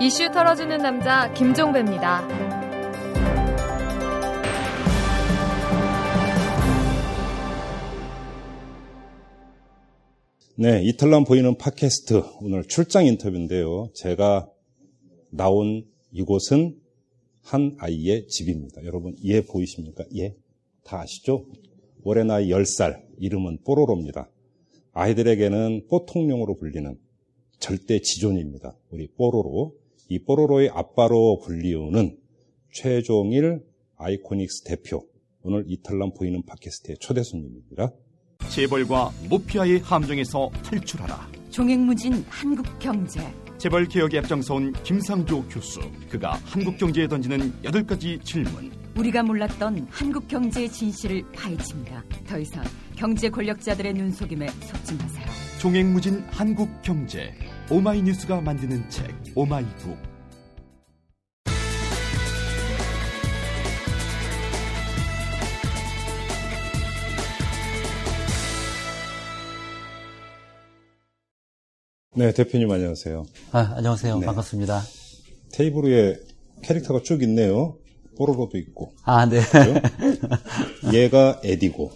이슈 털어주는 남자 김종배입니다. 네, 이탈남 보이는 팟캐스트 오늘 출장 인터뷰인데요. 제가 나온 이곳은 한 아이의 집입니다. 여러분 이해 보이십니까? 예? 다 아시죠? 올해 나이 10살, 이름은 뽀로로입니다. 아이들에게는 뽀통령으로 불리는 절대 지존입니다. 우리 뽀로로. 이 뽀로로의 아빠로 불리우는 최종일 아이코닉스 대표. 오늘 이탈남 보이는 팟캐스트의 초대 손님입니다. 재벌과 모피아의 함정에서 탈출하라. 종횡무진 한국 경제. 재벌 개혁에 앞장서온 김상조 교수. 그가 한국 경제에 던지는 여덟 가지 질문. 우리가 몰랐던 한국 경제의 진실을 파헤칩니다. 더 이상 경제 권력자들의 눈속임에 속지 마세요. 종횡무진 한국 경제. 오마이뉴스가 만드는 책 오마이북. 네, 대표님 안녕하세요. 아, 안녕하세요. 네. 반갑습니다. 테이블 위에 캐릭터가 쭉 있네요. 뽀로로도 있고. 아, 네. 그죠? 얘가 에디고.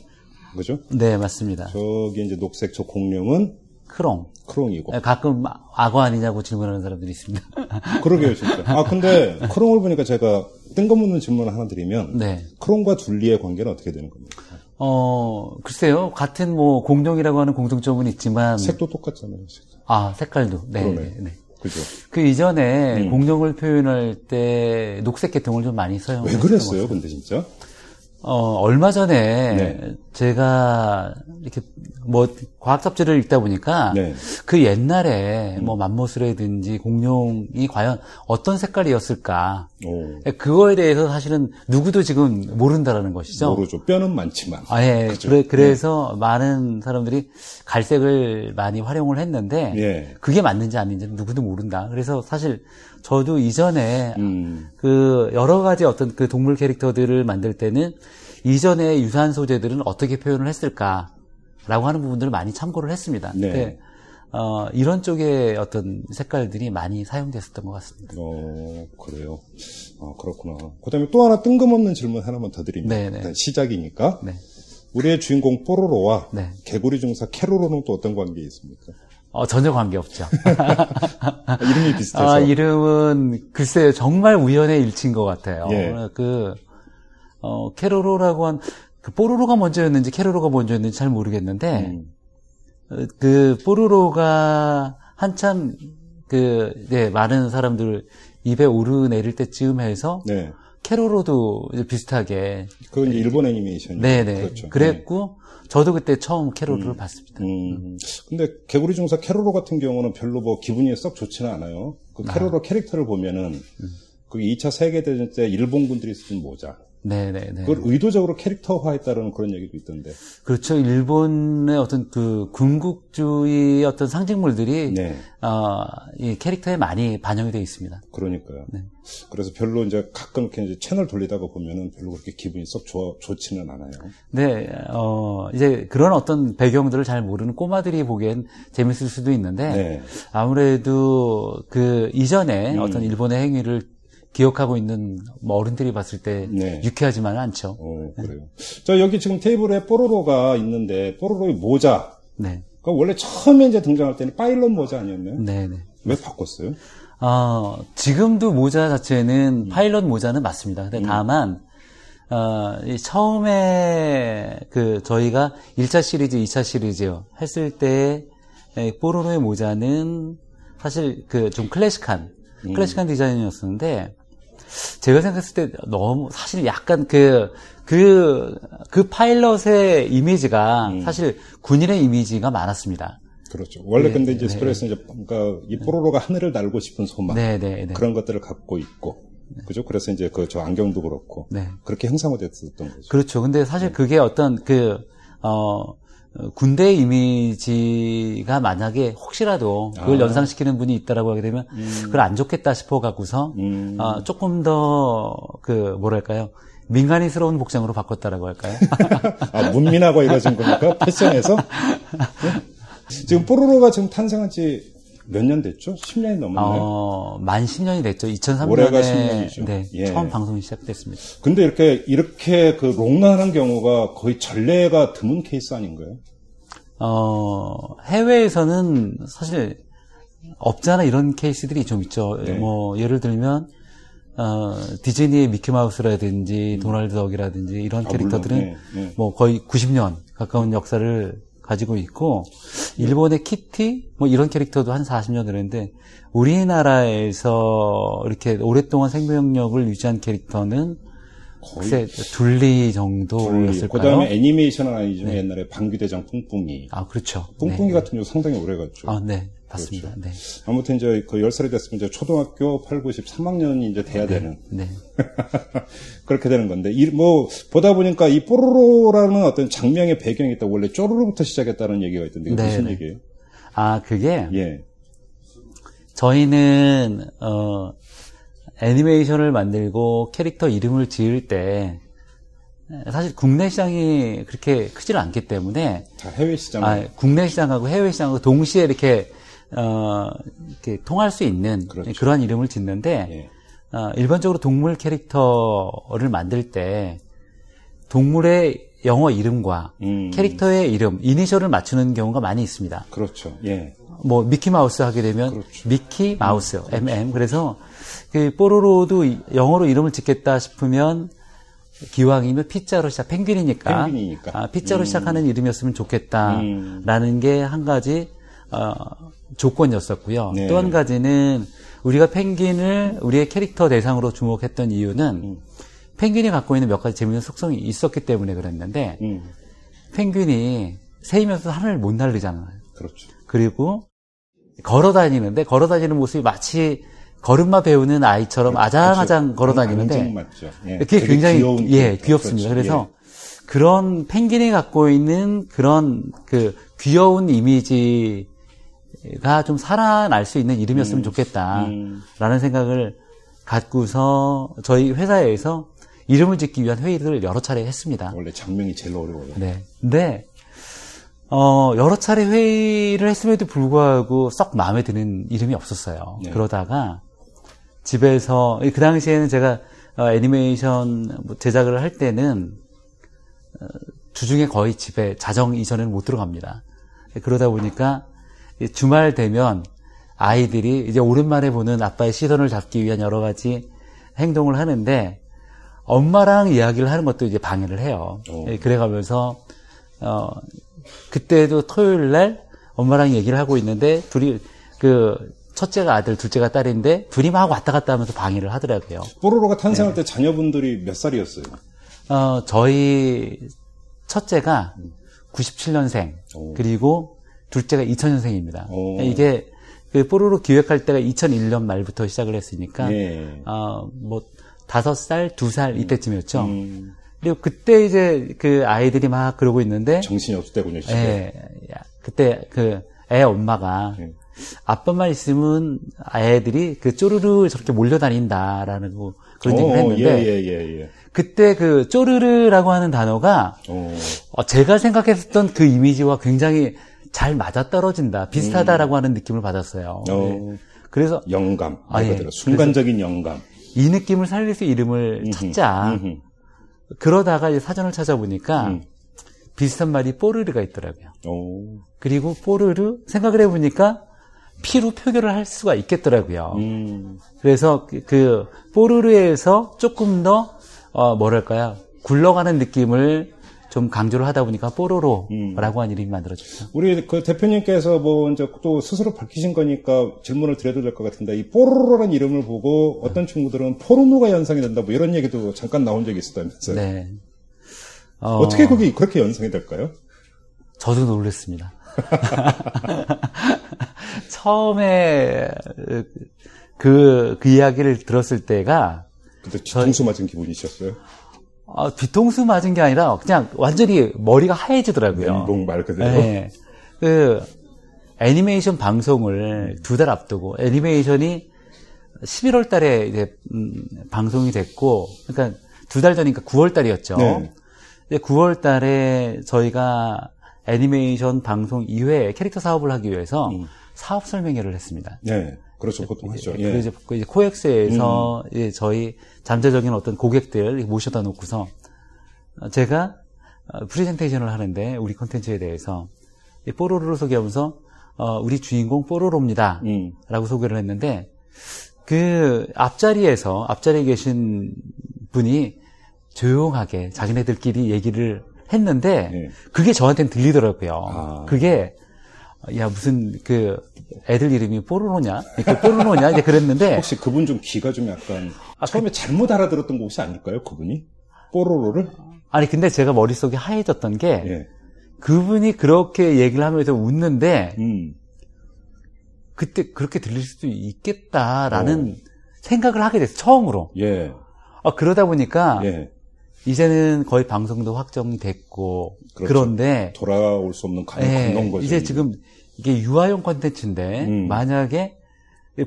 그죠? 네, 맞습니다. 저기 이제 녹색 저 공룡은 크롱. 크롱이고. 네, 가끔 악어 아니냐고 질문하는 사람들이 있습니다. 그러게요, 진짜. 아, 근데 크롱을 보니까 제가 뜬금없는 질문을 하나 드리면 네. 크롱과 둘리의 관계는 어떻게 되는 겁니까? 어, 글쎄요. 같은 뭐 공룡이라고 하는 공통점은 있지만 색도 똑같잖아요. 색. 아, 색깔도. 네. 그러네. 네, 네. 그죠? 그 이전에 음. 공룡을 표현할 때 녹색 계통을 좀 많이 왜 사용했어요. 그랬어요, 근데 진짜? 어, 얼마 전에 네. 제가 이렇게 뭐 과학 잡지를 읽다 보니까 네. 그 옛날에 뭐 맘모스라든지 공룡이 과연 어떤 색깔이었을까 오, 그거에 대해서 사실은 누구도 지금 모른다라는 것이죠. 모르죠. 뼈는 많지만. 아, 예. 그죠? 그래, 그래서 많은 사람들이 갈색을 많이 활용을 했는데 예. 그게 맞는지 아닌지는 누구도 모른다. 그래서 사실 저도 이전에 음, 그 여러 가지 어떤 그 동물 캐릭터들을 만들 때는 이전에 유사한 소재들은 어떻게 표현을 했을까라고 하는 부분들을 많이 참고를 했습니다. 네. 근데 어, 이런 쪽의 어떤 색깔들이 많이 사용됐었던 것 같습니다. 어, 그래요. 아, 그렇구나. 그 다음에 또 하나 뜬금없는 질문 하나만 더 드립니다. 네, 네. 일단 시작이니까. 네. 우리의 주인공 뽀로로와 네. 개구리 중사 캐로로는 또 어떤 관계 있습니까? 어, 전혀 관계없죠. 아, 이름이 비슷해서. 아, 이름은 글쎄요, 정말 우연의 일치인 것 같아요. 예. 그, 어, 캐로로라고 한, 그 뽀로로가 먼저였는지 캐로로가 먼저였는지 잘 모르겠는데, 음, 어, 그 뽀로로가 한참 그, 네, 많은 사람들 입에 오르내릴 때쯤 해서, 네. 캐로로도 이제 비슷하게, 그건 이제 일본 애니메이션이죠. 네네. 그렇죠. 그랬고, 저도 그때 처음 캐로로를 봤습니다. 네. 음, 근데 개구리 중사 캐로로 같은 경우는 별로 뭐 기분이 썩 좋지는 않아요. 그 캐로로 캐릭터를 보면은 그 2차 세계대전 때 일본군들이 쓴 모자. 네네네. 그걸 의도적으로 캐릭터화했다는 그런 얘기도 있던데. 그렇죠. 일본의 어떤 그 군국주의 어떤 상징물들이 네. 어, 이 캐릭터에 많이 반영이 되어 있습니다. 그러니까요. 네. 그래서 별로 이제 가끔 이렇게 이제 채널 돌리다가 보면은 별로 그렇게 기분이 썩 좋아, 좋지는 않아요. 네, 어, 이제 그런 어떤 배경들을 잘 모르는 꼬마들이 보기엔 재밌을 수도 있는데 네. 아무래도 그 이전에 음. 어떤 일본의 행위를 기억하고 있는 뭐 어른들이 봤을 때 네. 유쾌하지만은 않죠. 어, 그래요. 자, 여기 지금 테이블에 뽀로로가 있는데, 뽀로로의 모자. 네, 그 원래 처음에 이제 등장할 때는 파일럿 모자 아니었나요? 네, 네. 왜 바꿨어요? 어, 지금도 모자 음. 자체는 파일럿 모자는 맞습니다. 근데 다만, 어, 이 처음에 그 저희가 1차 시리즈, 2차 시리즈 했을 때 에, 뽀로로의 모자는 사실 그 좀 클래식한, 음. 클래식한 디자인이었었는데 제가 생각했을 때 너무 사실 약간 그, 그, 그 파일럿의 이미지가 음. 사실 군인의 이미지가 많았습니다. 그렇죠. 원래 네, 근데 이제 네. 스토리에서 이제 그러니까 이 뽀로로가 하늘을 날고 싶은 소망 네, 네, 네. 그런 것들을 갖고 있고 그죠? 그래서 이제 그 저 안경도 그렇고 네. 그렇게 형상화됐었던 거죠. 그렇죠. 근데 사실 네. 그게 어떤 그, 어, 어, 군대 이미지가 만약에 혹시라도 그걸 아. 연상시키는 분이 있다라고 하게 되면 그걸 안 좋겠다 싶어 갖고서 음. 어, 조금 더 그 뭐랄까요 민간인스러운 복장으로 바꿨다라고 할까요? 아 문민화가 이루어진 겁니까? 패션에서? 네? 지금 뽀로로가 지금 탄생한 지 몇 년 됐죠? 10년이 넘었나요? 어, 만 10년이 됐죠. 2003년에 올해가 10년이죠. 네, 예. 처음 방송이 시작됐습니다. 근데 이렇게 이렇게 그 롱런하는 경우가 거의 전례가 드문 케이스 아닌가요? 어, 해외에서는 사실 없잖아 이런 케이스들이 좀 있죠. 네. 뭐 예를 들면 어, 디즈니의 미키마우스라든지 도널드 덕이라든지 이런 아, 캐릭터들은 물론, 네, 네. 뭐 거의 90년 가까운 역사를 가지고 있고 일본의 키티 뭐 이런 캐릭터도 한 40년 되는데 우리나라에서 이렇게 오랫동안 생명력을 유지한 캐릭터는 글쎄 둘리 정도였을까요? 그 다음에 애니메이션은 아니지만 옛날에 방귀대장 뿡뿡이. 아 그렇죠. 뿡뿡이 네. 같은 경우 상당히 오래 갔죠. 아, 네, 맞습니다. 그렇죠. 네. 아무튼 이제 그 10살이 됐으면 이제 초등학교 8, 90, 3학년이 이제 돼야 되는 네. 그렇게 되는 건데 이 뭐 보다 보니까 이 뽀로로라는 어떤 장면의 배경이 있다. 원래 쪼르르부터 시작했다는 얘기가 있던데 이거 네, 무슨 네. 얘기예요? 아, 그게 예. 저희는 어 애니메이션을 만들고 캐릭터 이름을 지을 때 사실 국내 시장이 그렇게 크지는 않기 때문에 다 해외 시장. 아, 국내 시장하고 해외 시장하고 동시에 이렇게 어 이렇게 통할 수 있는 그렇죠. 그런 이름을 짓는데 예. 어, 일반적으로 동물 캐릭터를 만들 때 동물의 영어 이름과 음. 캐릭터의 이름, 이니셜을 맞추는 경우가 많이 있습니다. 그렇죠. 예. 뭐 미키 마우스 하게 되면 그렇죠. 미키 마우스 MM 그래서 그 뽀로로도 이- 영어로 이름을 짓겠다 싶으면 기왕이면 P자로 시작 펭귄이니까 펭귄이니까. 아, P자로 음. 시작하는 이름이었으면 좋겠다라는 게 한 가지 어, 조건이었었고요. 네. 또한 가지는 우리가 펭귄을 우리의 캐릭터 대상으로 주목했던 이유는 음. 펭귄이 갖고 있는 몇 가지 재밌는 속성이 있었기 때문에 그랬는데 음. 펭귄이 새이면서 하늘을 못 날리잖아요. 그렇죠. 그리고 걸어 다니는데 걸어 다니는 모습이 마치 걸음마 배우는 아이처럼 아장아장 걸어 다니는데. 예. 그게 굉장히 귀여운 예. 귀엽습니다. 그렇죠. 그래서 그런 펭귄이 갖고 있는 그런 그 귀여운 이미지 가좀 살아날 수 있는 이름이었으면 좋겠다라는 생각을 갖고서 저희 회사에서 이름을 짓기 위한 회의를 여러 차례 했습니다. 예. 원래 장명이 제일 어려워요. 네. 근데 어, 여러 차례 회의를 했음에도 불구하고 썩 마음에 드는 이름이 없었어요. 네. 그러다가 집에서 그 당시에는 제가 어, 애니메이션 뭐 제작을 할 때는 어, 주중에 거의 집에 자정 이전에는 못 들어갑니다. 그러다 보니까 이 주말 되면 아이들이 이제 오랜만에 보는 아빠의 시선을 잡기 위한 여러 가지 행동을 하는데 엄마랑 이야기를 하는 것도 이제 방해를 해요. 오. 예, 그래가면서 어 그때도 토요일 날 엄마랑 얘기를 하고 있는데 둘이 그 첫째가 아들, 둘째가 딸인데 둘이 막 왔다 갔다 하면서 방해를 하더라고요. 뽀로로가 네. 탄생할 때 자녀분들이 몇 살이었어요? 어 저희 첫째가 97년생 오. 그리고 둘째가 2000년생입니다. 오. 이게 그 뽀로로 기획할 때가 2001년 말부터 시작을 했으니까 예. 어뭐 다섯 살, 두 살 이때쯤이었죠. 음, 그리고 그때 이제 그 아이들이 막 그러고 있는데 정신이 없을 때군요. 예, 야, 그때 그 애 엄마가 예. 아빠만 있으면 애들이 그 쪼르르 저렇게 몰려다닌다라는 뭐 그런 어, 얘기를 했는데 예, 예, 예, 예. 그때 그 쪼르르라고 하는 단어가 어, 어, 제가 생각했던 그 이미지와 굉장히 잘 맞아떨어진다, 비슷하다라고 하는 느낌을 받았어요. 어. 네. 그래서 영감. 아, 말 예. 순간적인 영감. 이 느낌을 살릴 수 이름을 찾자. 음흠. 그러다가 이제 사전을 찾아보니까 음. 비슷한 말이 뽀르르가 있더라고요. 오, 그리고 뽀르르 생각을 해보니까 피로 표결을 할 수가 있겠더라고요. 음, 그래서 그, 그 뽀르르에서 조금 더 어, 뭐랄까요 굴러가는 느낌을 좀 강조를 하다 보니까 뽀로로라고 한 이름이 만들어졌죠. 우리 그 대표님께서 뭐 이제 또 스스로 밝히신 거니까 질문을 드려도 될 것 같은데 이 뽀로로라는 이름을 보고 어떤 친구들은 포르노가 연상이 된다 뭐 이런 얘기도 잠깐 나온 적이 있었다면서요. 네. 어... 떻게 그게 그렇게 연상이 될까요? 저도 놀랐습니다. 처음에 그, 그 이야기를 들었을 때가 그때 뒤통수 맞은 기분이셨어요? 아, 뒤통수 맞은 게 아니라 그냥 완전히 머리가 하얘지더라고요. 멘붕 말 그대로. 네. 그 애니메이션 방송을 두 달 앞두고 애니메이션이 11월 달에 이제 음, 방송이 됐고 그러니까 두 달 전이니까 9월 달이었죠. 네. 9월 달에 저희가 애니메이션 방송 이외에 캐릭터 사업을 하기 위해서 사업 설명회를 했습니다. 네. 그렇죠. 보통 하죠. 그 예. 이제 그 이제 코엑스에서 예, 저희 잠재적인 어떤 고객들 모셔다 놓고서 어, 제가 어, 프레젠테이션을 하는데 우리 콘텐츠에 대해서 이 뽀로로를 소개하면서 어, 우리 주인공 뽀로로입니다. 음. 라고 소개를 했는데 그 앞자리에서 앞자리에 계신 분이 조용하게 자기네들끼리 얘기를 했는데 네. 그게 저한테는 들리더라고요. 아. 그게 야 무슨 그 애들 이름이 뽀로로냐? 그 뽀로로냐? 이제 그랬는데 혹시 그분 좀 귀가 좀 약간 아, 처음에 잘못 알아들었던 거 혹시 아닐까요? 그분이? 뽀로로를? 아니 근데 제가 머릿속에 하얘졌던 게 예. 그분이 그렇게 얘기를 하면서 웃는데 음. 그때 그렇게 들릴 수도 있겠다라는 어. 생각을 하게 됐어요. 처음으로. 예. 아, 그러다 보니까 예. 이제는 거의 방송도 확정됐고 그 그렇죠. 런데 돌아올 수 없는 감, 예, 감동 거죠. 이제 지금 이게 유아용 콘텐츠인데 음. 만약에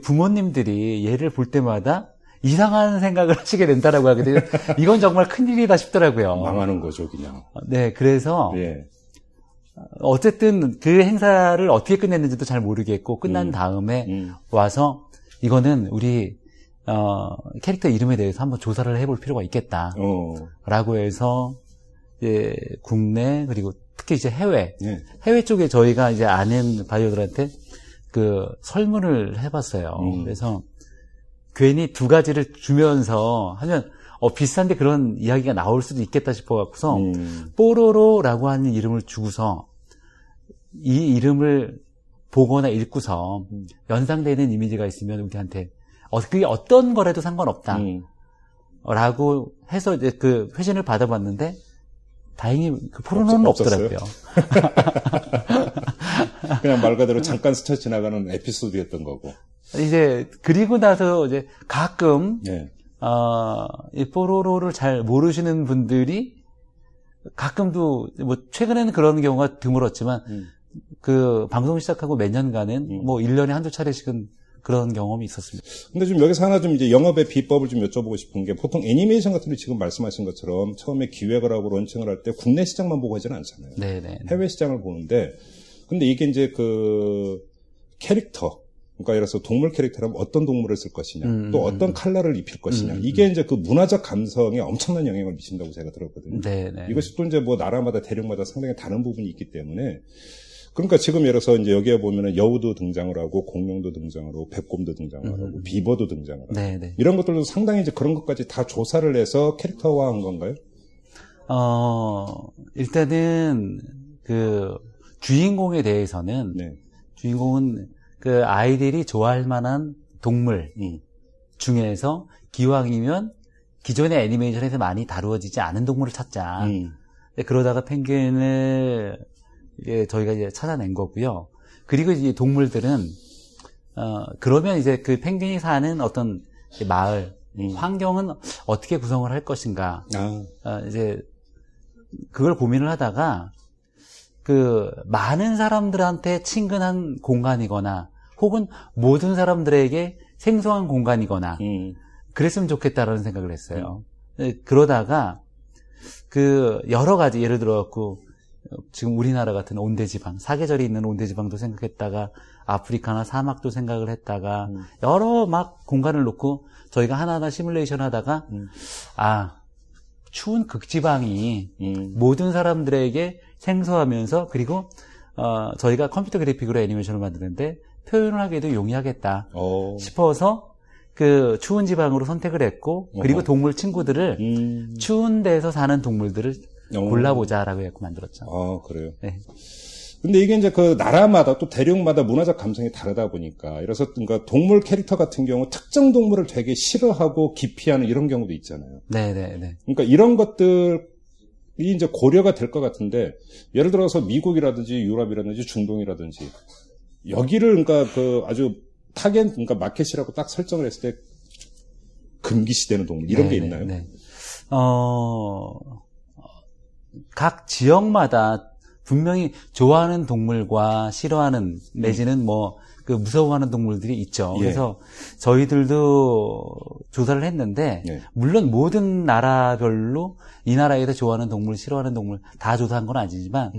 부모님들이 얘를 볼 때마다 이상한 생각을 하시게 된다라고 하거든요. 이건 정말 큰일이다 싶더라고요. 망하는 거죠, 그냥. 네, 그래서 예. 어쨌든 그 행사를 어떻게 끝냈는지도 잘 모르겠고 끝난 음. 다음에 음. 와서 이거는 우리 어, 캐릭터 이름에 대해서 한번 조사를 해볼 필요가 있겠다라고 어. 해서 이제 국내 그리고 특히 이제 해외 예. 해외 쪽에 저희가 이제 아는 바이오들한테 그 설문을 해봤어요. 음. 그래서 괜히 두 가지를 주면서 하면 어, 비슷한데 그런 이야기가 나올 수도 있겠다 싶어 갖고서 음. 뽀로로라고 하는 이름을 주고서 이 이름을 보거나 읽고서 음. 연상되는 이미지가 있으면 우리한테 어, 그게 어떤 거라도 상관없다. 음. 라고 해서 이제 그 회신을 받아봤는데 다행히 그 포로는 없-? 없더라고요. 그냥 말 그대로 잠깐 스쳐 지나가는 에피소드였던 거고. 이제 그리고 나서 이제 가끔 예. 어, 이 뽀로로를 잘 모르시는 분들이 가끔도 뭐 최근에는 그런 경우가 드물었지만 음. 그 방송 시작하고 몇 년간은 음. 뭐 1년에 한두 차례씩은 그런 경험이 있었습니다. 근데 좀 여기서 하나 좀 이제 영업의 비법을 좀 여쭤보고 싶은 게 보통 애니메이션 같은 데 지금 말씀하신 것처럼 처음에 기획을 하고 런칭을 할 때 국내 시장만 보고 하지는 않잖아요. 네네. 해외 시장을 보는데 근데 이게 이제 그 캐릭터 그러니까 예를 들어서 동물 캐릭터라면 어떤 동물을 쓸 것이냐 음, 또 음, 어떤 컬러를 입힐 것이냐 음, 이게 이제 그 문화적 감성에 엄청난 영향을 미친다고 제가 들었거든요. 네네. 이것이 또 이제 뭐 나라마다 대륙마다 상당히 다른 부분이 있기 때문에 그러니까 지금 예를 들어서 이제 여기에 보면은 여우도 등장을 하고 공룡도 등장을 하고 백곰도 등장을 하고 음. 비버도 등장을 하고 네네. 이런 것들도 상당히 이제 그런 것까지 다 조사를 해서 캐릭터화한 건가요? 어, 일단은 그 주인공에 대해서는 네. 주인공은 그 아이들이 좋아할 만한 동물 음. 중에서 기왕이면 기존의 애니메이션에서 많이 다루어지지 않은 동물을 찾자. 음. 근데 그러다가 펭귄을 이제 저희가 이제 찾아낸 거고요. 그리고 이제 동물들은 어 그러면 이제 그 펭귄이 사는 어떤 마을 음. 환경은 어떻게 구성을 할 것인가 아, 어, 이제 그걸 고민을 하다가 그 많은 사람들한테 친근한 공간이거나 혹은 모든 사람들에게 생소한 공간이거나 음. 그랬으면 좋겠다라는 생각을 했어요. 네, 그러다가 그 여러 가지 예를 들어 갖고 지금 우리나라 같은 온대지방 사계절이 있는 온대지방도 생각했다가 아프리카나 사막도 생각을 했다가 음. 여러 막 공간을 놓고 저희가 하나하나 시뮬레이션 하다가 음. 아 추운 극지방이 음. 모든 사람들에게 생소하면서 그리고 어, 저희가 컴퓨터 그래픽으로 애니메이션을 만드는데 표현을 하기도 용이하겠다 어. 싶어서 그 추운 지방으로 선택을 했고 그리고. 동물 친구들을 음. 추운 데서 사는 동물들을 어. 골라보자라고 해서 만들었죠. 아, 그래요. 네. 근데 이게 이제 그 나라마다 또 대륙마다 문화적 감성이 다르다 보니까 그래서 그러니까 동물 캐릭터 같은 경우 특정 동물을 되게 싫어하고 기피하는 이런 경우도 있잖아요. 네네네. 그러니까 이런 것들 이 이제 고려가 될 것 같은데 예를 들어서 미국이라든지 유럽이라든지 중동이라든지 여기를 그러니까 그 아주 타겟 그러니까 마켓이라고 딱 설정을 했을 때 금기시되는 동물 이런 게 네네, 있나요? 네. 어, 각 지역마다 분명히 좋아하는 동물과 싫어하는 내지는 뭐 그 무서워하는 동물들이 있죠. 예. 그래서 저희들도 조사를 했는데 예. 물론 모든 나라별로 이 나라에서 좋아하는 동물, 싫어하는 동물 다 조사한 건 아니지만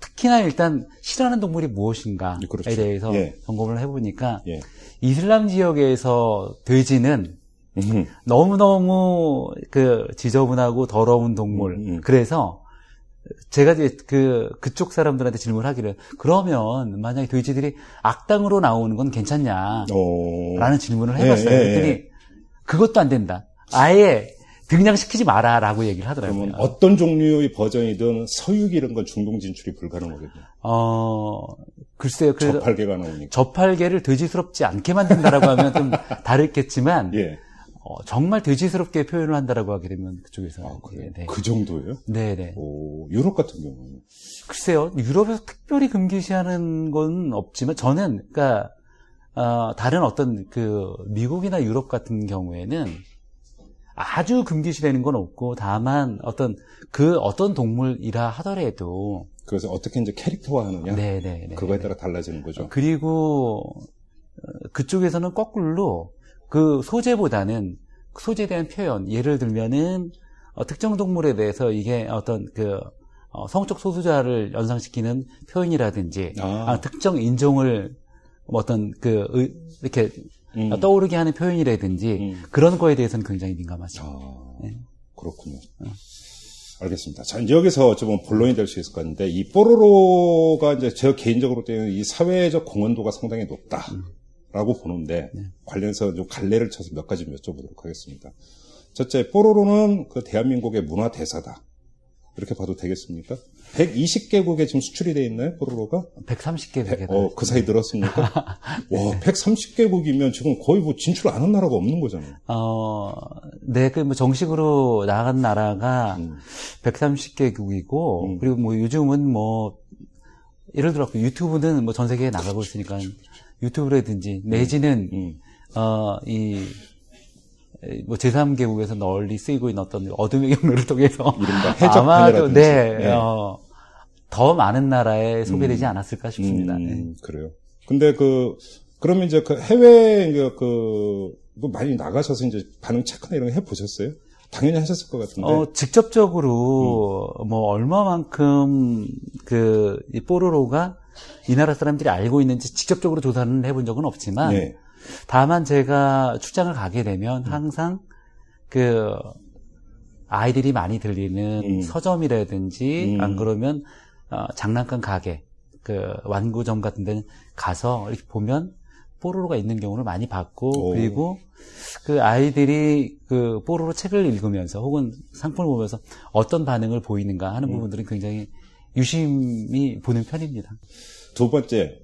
특히나 일단 싫어하는 동물이 무엇인가에 음. 그렇죠. 대해서 예. 점검을 해보니까 예. 이슬람 지역에서 돼지는 음. 너무너무 그 지저분하고 더러운 동물. 음, 음. 그래서 제가 이제 그, 그쪽 사람들한테 질문을 하기를, 그러면 만약에 돼지들이 악당으로 나오는 건 괜찮냐? 어. 라는 질문을 예, 해봤어요. 예, 그랬더니, 예. 그것도 안 된다. 아예 등장시키지 마라. 라고 얘기를 하더라고요. 그러면 어떤 종류의 버전이든 서육 이런 건 중동 진출이 불가능하거든요. 어, 글쎄요. 저팔계가 나오니까. 저팔계를 돼지스럽지 않게 만든다라고 하면 좀 다르겠지만, 예. 어, 정말 돼지스럽게 표현을 한다라고 하게 되면 그쪽에서. 아, 그래요? 네. 그 정도예요? 네네. 오, 유럽 같은 경우는. 글쎄요, 유럽에서 특별히 금기시하는 건 없지만 저는 그러니까 어, 다른 어떤 그 미국이나 유럽 같은 경우에는 아주 금기시되는 건 없고 다만 어떤 그 어떤 동물이라 하더라도 그래서 어떻게 이제 캐릭터화하느냐. 네네 그거에 따라 달라지는 거죠. 그리고 어, 그쪽에서는 거꾸로 그 소재보다는 그 소재에 대한 표현 예를 들면은 어, 특정 동물에 대해서 이게 어떤 그 어, 성적 소수자를 연상시키는 표현이라든지 아. 아, 특정 인종을 뭐 어떤 그 의- 이렇게 음. 떠오르게 하는 표현이라든지 음. 그런 거에 대해서는 굉장히 민감하죠. 아, 네. 그렇군요. 알겠습니다. 자, 이제 여기서 좀 본론이 될 수 있을 것 같은데, 이 뽀로로가 이제 저 개인적으로 때는 이 사회적 공헌도가 상당히 높다 라고 보는데, 관련해서 좀 갈래를 쳐서 몇 가지 여쭤보도록 하겠습니다. 첫째, 뽀로로는 그 대한민국의 문화 대사다. 이렇게 봐도 되겠습니까? 120개국에 지금 수출이 돼 있나요, 뽀로로가? 130개 되게 어, 그 사이 늘었습니까? 와, 130개국이면 지금 거의 뭐 진출 안 한 나라가 없는 거잖아요. 어, 네, 그 뭐 정식으로 나간 나라가 음. 130개국이고 음. 그리고 뭐 요즘은 뭐 예를 들어 그 유튜브는 뭐 전 세계에 나가고 있으니까 유튜브라든지 내지는 음. 어이 뭐 제3개국에서 널리 쓰이고 있는 어떤 어둠의 경로를 통해서 아마도. 네, 네. 어, 더 많은 나라에 소개되지 않았을까 싶습니다. 네. 음, 그래요. 근데 그, 그러면 이제 그 해외, 그, 그, 뭐 많이 나가셔서 이제 반응 체크나 이런 거 해 보셨어요? 당연히 하셨을 것 같은데. 어, 직접적으로, 음. 뭐, 얼마만큼, 그, 이 뽀로로가 이 나라 사람들이 알고 있는지 직접적으로 조사는 해본 적은 없지만, 네. 다만 제가 출장을 가게 되면 음. 항상 그, 아이들이 많이 들리는 음. 서점이라든지, 음. 안 그러면, 어, 장난감 가게, 그, 완구점 같은 데는 가서 이렇게 보면, 뽀로로가 있는 경우를 많이 봤고, 오. 그리고 그 아이들이 그 뽀로로 책을 읽으면서 혹은 상품을 보면서 어떤 반응을 보이는가 음. 하는 부분들은 굉장히 유심히 보는 편입니다. 두 번째,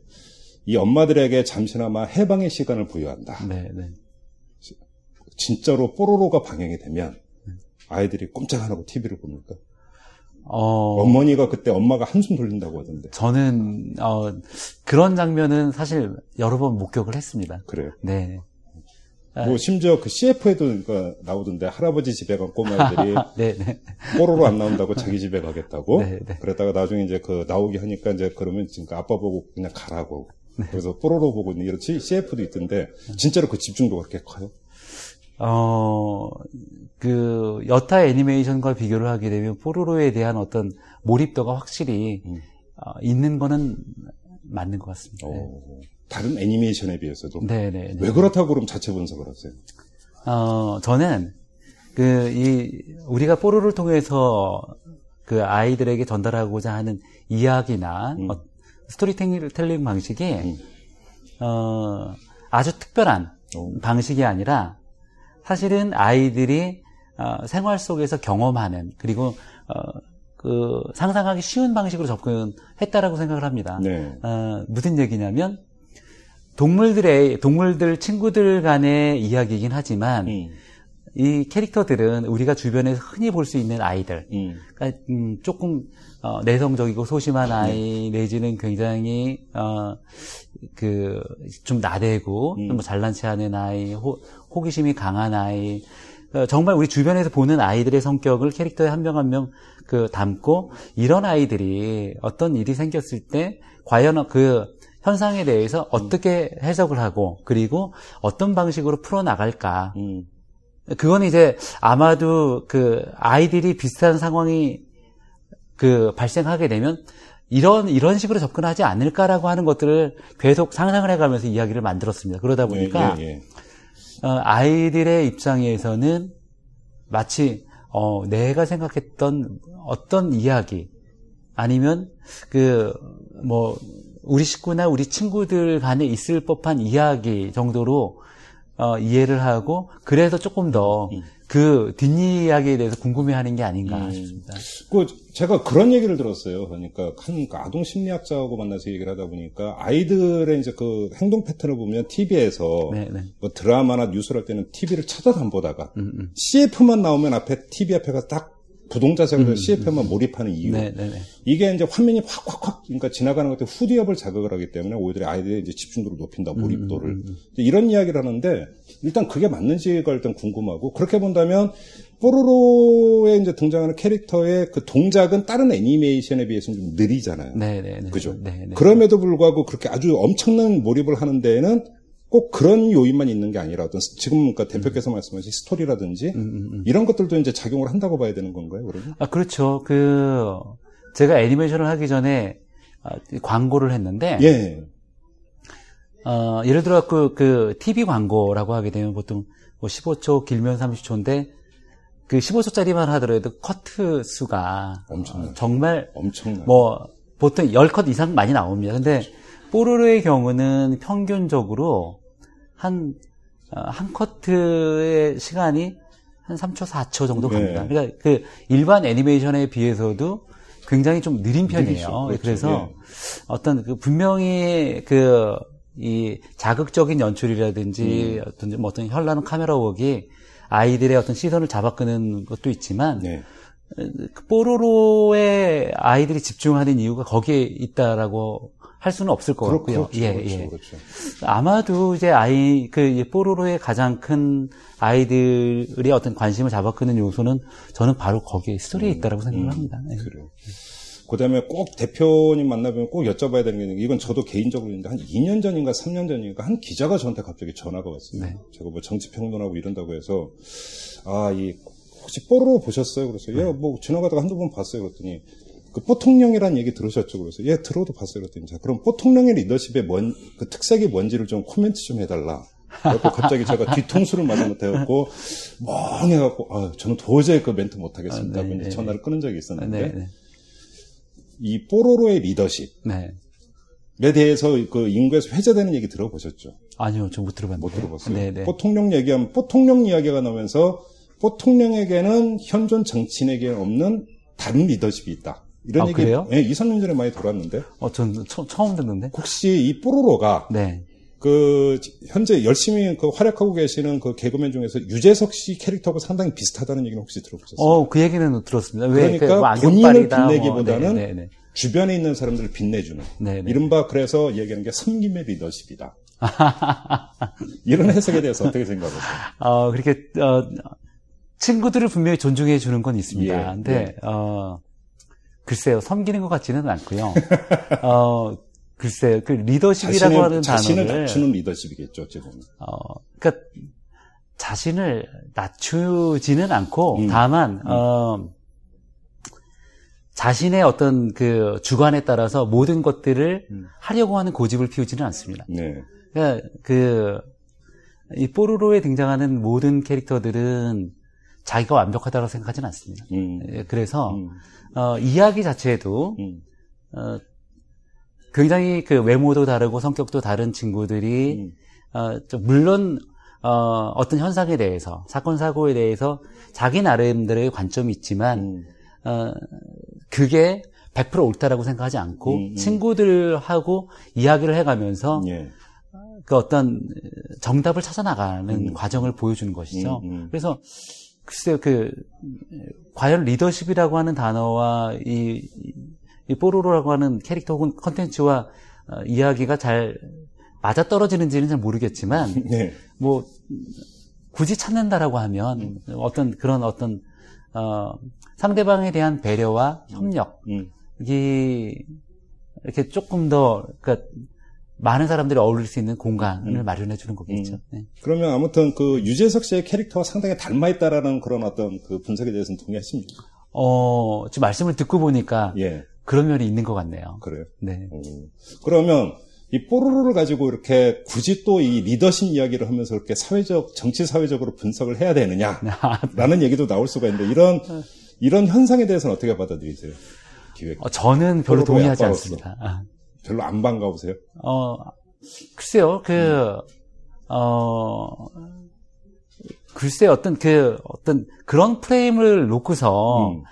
이 엄마들에게 잠시나마 해방의 시간을 부여한다. 네, 네. 진짜로 뽀로로가 방영이 되면 아이들이 꼼짝 안 하고 TV를 봅니까? 어, 어머니가 그때 엄마가 한숨 돌린다고 하던데. 저는 어, 그런 장면은 사실 여러 번 목격을 했습니다. 그래요. 네. 뭐 심지어 그 CF에도 그러니까 나오던데 할아버지 집에 간 꼬마들이 네, 네. 뽀로로 안 나온다고 자기 집에 가겠다고. 네, 네. 그러다가 나중에 이제 그 나오게 하니까 이제 그러면 지금 아빠 보고 그냥 가라고. 네. 그래서 뽀로로 보고 있는 이런 CF도 있던데 진짜로 그 집중도가 그렇게 커요? 어, 그, 여타 애니메이션과 비교를 하게 되면 뽀로로에 대한 어떤 몰입도가 확실히 음. 어, 있는 거는 맞는 것 같습니다. 네. 어, 다른 애니메이션에 비해서도. 네, 네. 네. 왜 그렇다고 그럼 자체 분석을 하세요? 어, 저는 그, 이, 우리가 뽀로를 통해서 그 아이들에게 전달하고자 하는 이야기나 음. 어, 스토리텔링 방식이 음. 어, 아주 특별한 오. 방식이 아니라 사실은 아이들이 어, 생활 속에서 경험하는 그리고 어, 그 상상하기 쉬운 방식으로 접근했다라고 생각을 합니다. 네. 어, 무슨 얘기냐면 동물들의 동물들 친구들 간의 이야기이긴 하지만 음, 이 캐릭터들은 우리가 주변에서 흔히 볼 수 있는 아이들, 음, 그러니까 음, 조금 어, 내성적이고 소심한 아이 내지는 굉장히 어, 그 좀 나대고 음. 좀 잘난 체하는 아이, 호, 호기심이 강한 아이, 어, 정말 우리 주변에서 보는 아이들의 성격을 캐릭터에 한 명 한 명 그 담고 이런 아이들이 어떤 일이 생겼을 때 과연 그 현상에 대해서 어떻게 해석을 하고 그리고 어떤 방식으로 풀어 나갈까. 음. 그건 이제 아마도 그 아이들이 비슷한 상황이 그 발생하게 되면 이런 이런 식으로 접근하지 않을까라고 하는 것들을 계속 상상을 해가면서 이야기를 만들었습니다. 그러다 보니까 예, 예, 어, 아이들의 입장에서는 마치 어, 내가 생각했던 어떤 이야기 아니면 그 뭐 우리 식구나 우리 친구들 간에 있을 법한 이야기 정도로 어, 이해를 하고 그래서 조금 더 그 뒷이야기에 대해서 궁금해하는 게 아닌가 음. 싶습니다. 그 제가 그런 얘기를 들었어요. 그러니까 한 아동 심리학자하고 만나서 얘기를 하다 보니까 아이들의 이제 그 행동 패턴을 보면 TV에서 네, 네. 뭐 드라마나 뉴스를 할 때는 TV를 쳐다도 안 보다가 음, CF만 나오면 앞에 TV 앞에 가서 딱 부동자석에서 CF만 몰입하는 이유. 음, 네, 네, 네. 이게 이제 화면이 확 확 확 그러니까 지나가는 것때 후디업을 자극을 하기 때문에 오히려 아이들의 이제 집중도를 높인다 음, 몰입도를 이제 이런 이야기를 하는데 일단 그게 맞는지가 일단 궁금하고 그렇게 본다면 뽀로로에 이제 등장하는 캐릭터의 그 동작은 다른 애니메이션에 비해서는 좀 느리잖아요. 네, 네, 네. 그죠? 네, 네. 그럼에도 불구하고 그렇게 아주 엄청난 몰입을 하는 데에는 꼭 그런 요인만 있는 게 아니라 어떤 지금 그러니까 대표께서 말씀하신 스토리라든지 이런 것들도 이제 작용을 한다고 봐야 되는 건가요, 그러면? 아, 그렇죠. 그, 제가 애니메이션을 하기 전에 아, 광고를 했는데, 예. 어, 예를 들어 그, 그, TV 광고라고 하게 되면 보통 뭐 15초, 길면 30초인데, 그 15초짜리만 하더라도 커트 수가 엄청나죠. 어, 정말 엄청나. 뭐, 보통 10컷 이상 많이 나옵니다. 근데, 뽀로로의 경우는 평균적으로 한, 어, 한 커트의 시간이 한 3초, 4초 정도 갑니다. 네. 그러니까 그 일반 애니메이션에 비해서도 굉장히 좀 느린 편이에요. 그렇죠. 그래서 예. 어떤 그 분명히 그 이 자극적인 연출이라든지 음. 어떤 뭐 어떤 현란한 카메라 웍이 아이들의 어떤 시선을 잡아끄는 것도 있지만 네. 그 뽀로로의 아이들이 집중하는 이유가 거기에 있다라고 할 수는 없을 것 그렇, 같고요. 그렇죠. 예, 그렇죠. 예. 그렇죠. 아마도 이제 아이 그이 뽀로로의 가장 큰 아이들의 어떤 관심을 잡아끄는 요소는 저는 바로 거기에 스토리에 있다라고 생각을 합니다. 네. 그래요. 그 다음에 꼭 대표님 만나보면 꼭 여쭤봐야 되는 게 있는데, 이건 저도 개인적으로 있는데, 한 2년 전인가 3년 전인가, 한 기자가 저한테 갑자기 전화가 왔어요. 네. 제가 뭐 정치 평론하고 이런다고 해서, 아, 이, 혹시 뽀로로 보셨어요? 그래서, 네. 예, 뭐, 지나가다가 한두 번 봤어요. 그랬더니, 그 뽀통령이라는 얘기 들으셨죠? 그래서, 예, 들어도 봤어요. 그랬더니, 자, 그럼 뽀통령의 리더십의 뭔, 그 특색이 뭔지를 좀 코멘트 좀 해달라. 그래서 갑자기 제가 뒤통수를 맞은 것 같아갖고, 멍해갖고, 아, 저는 도저히 그 멘트 못하겠습니다. 아, 네, 네, 전화를 끊은 적이 있었는데, 네, 네. 이 뽀로로의 리더십에 네. 대해서 그 인구에서 회자되는 얘기 들어보셨죠? 아니요, 저 못 들어봤는데. 못 들어봤어요. 네, 네. 뽀통령 얘기하면 뽀통령 이야기가 나오면서 뽀통령에게는 현존 정치인에게 없는 다른 리더십이 있다. 이런 아, 얘기 그래요? 예, 2, 3년 전에 많이 돌았는데 어, 전 처, 처음 듣는데. 혹시 이 뽀로로가 네. 그 현재 열심히 그 활약하고 계시는 그 개그맨 중에서 유재석 씨 캐릭터하고 상당히 비슷하다는 얘기는 혹시 들어보셨어요? 어, 그 얘기는 들었습니다. 왜? 그러니까 그 뭐 본인을 안경빨이다, 뭐. 빛내기보다는 네, 네, 네. 주변에 있는 사람들을 빛내주는 네, 네. 이른바 그래서 얘기하는 게 섬김의 리더십이다. 이런 해석에 대해서 어떻게 생각하세요? 어, 그렇게, 어, 친구들을 분명히 존중해 주는 건 있습니다. 예, 근데, 어, 글쎄요, 섬기는 것 같지는 않고요. 어, 글쎄요, 그 리더십이라고 하는 자신을 단어를. 낮추는 리더십이겠죠, 어찌 보면. 어, 그러니까 자신을 낮추지는 않고 음. 다만 어, 자신의 어떤 그 주관에 따라서 모든 것들을 음. 하려고 하는 고집을 피우지는 않습니다. 네. 그러니까 그이 뽀로로에 등장하는 모든 캐릭터들은 자기가 완벽하다고 생각하지는 않습니다. 음. 예, 그래서 음. 어, 이야기 자체에도 음. 어, 굉장히 그 외모도 다르고 성격도 다른 친구들이 음. 어, 좀 물론 어, 어떤 현상에 대해서 사건 사고에 대해서 자기 나름대로의 관점이 있지만 음. 어, 그게 100% 옳다라고 생각하지 않고 음, 음. 친구들하고 이야기를 해가면서 예. 그 어떤 정답을 찾아 나가는 음. 과정을 보여주는 것이죠. 음, 음. 그래서 글쎄요, 그 과연 리더십이라고 하는 단어와 이, 이- 이 뽀로로라고 하는 캐릭터 혹은 컨텐츠와 어, 이야기가 잘 맞아 떨어지는지는 잘 모르겠지만 네. 뭐 굳이 찾는다라고 하면 어떤 그런 어떤 어, 상대방에 대한 배려와 협력 음. 이게 이렇게 조금 더 그러니까 많은 사람들이 어울릴 수 있는 공간을 마련해 주는 거겠죠. 음. 네. 그러면 아무튼 그 유재석 씨의 캐릭터와 상당히 닮아 있다라는 그런 어떤 그 분석에 대해서는 동의하십니까? 어, 지금 말씀을 듣고 보니까 예, 그런 면이 있는 것 같네요. 그래요. 네. 어, 그러면 이 뽀로로를 가지고 이렇게 굳이 또 이 리더십 이야기를 하면서 이렇게 사회적 정치 사회적으로 분석을 해야 되느냐라는 얘기도 나올 수가 있는데 이런 이런 현상에 대해서는 어떻게 받아들이세요? 기획 어, 저는 별로 동의하지. 않습니다. 아. 별로 안 반가우세요? 어, 글쎄요, 그, 어, 글쎄 어떤 그, 어떤 그런 프레임을 놓고서, 음.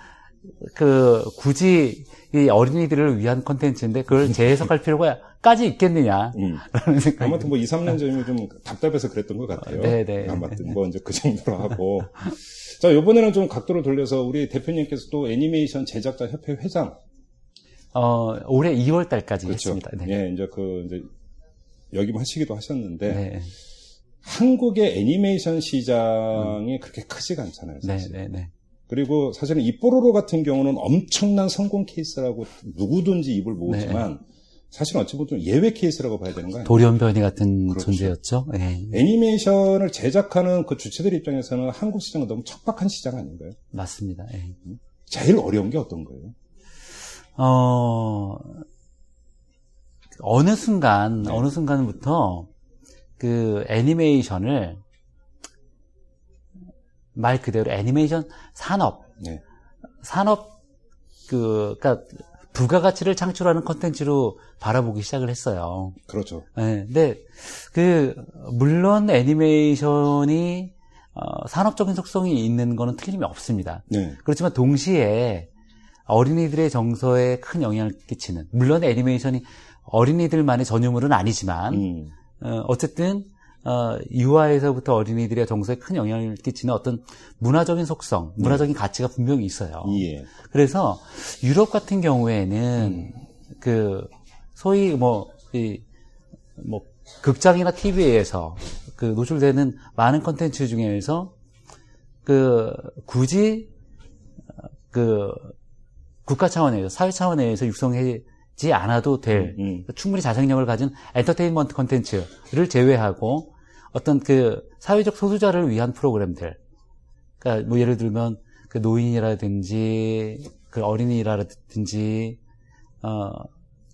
그, 굳이 이 어린이들을 위한 컨텐츠인데 그걸 재해석할 필요가 까지 있겠느냐. 음. 아무튼 뭐 2, 3년 전이면 좀 답답해서 그랬던 것 같아요. 네, 네. 아무튼 뭐 이제 그 정도로 하고. 자, 이번에는 좀 각도를 돌려서 우리 대표님께서 또 애니메이션 제작자 협회 회장. 어, 올해 2월 달까지 그렇죠. 했습니다. 네. 예, 이제 그 이제 역임하시기도 하셨는데 네. 한국의 애니메이션 시장이 그렇게 크지가 않잖아요. 네, 사실. 네, 네. 그리고 사실은 이 뽀로로 같은 경우는 엄청난 성공 케이스라고 누구든지 입을 모으지만 사실은 어찌 보면 좀 예외 케이스라고 봐야 되는 거 아니에요? 돌연변이 같은 그렇죠. 존재였죠. 네, 애니메이션을 제작하는 그 주체들 입장에서는 한국 시장은 너무 척박한 시장 아닌가요? 맞습니다. 네. 제일 어려운 게 어떤 거예요? 어, 어느 순간, 네. 어느 순간부터 그 애니메이션을 말 그대로 애니메이션 산업, 네. 산업 그, 그니까 부가가치를 창출하는 컨텐츠로 바라보기 시작을 했어요. 그렇죠. 네, 근데 그 물론 애니메이션이 어, 산업적인 속성이 있는 거는 틀림이 없습니다. 네. 그렇지만 동시에 어린이들의 정서에 큰 영향을 끼치는 물론 애니메이션이 어린이들만의 전유물은 아니지만 음. 어, 어쨌든 어, 유아에서부터 어린이들의 정서에 큰 영향을 끼치는 어떤 문화적인 속성, 문화적인 가치가 분명히 있어요. 예. 그래서 유럽 같은 경우에는 그 소위 뭐, 이, 뭐, 극장이나 TV에서 그 노출되는 많은 컨텐츠 중에서 그 굳이 그 국가 차원에서 사회 차원에서 육성하지 않아도 될 음. 충분히 자생력을 가진 엔터테인먼트 컨텐츠를 제외하고 어떤 그 사회적 소수자를 위한 프로그램들 그러니까 뭐 예를 들면 그 노인이라든지 그 어린이라든지 어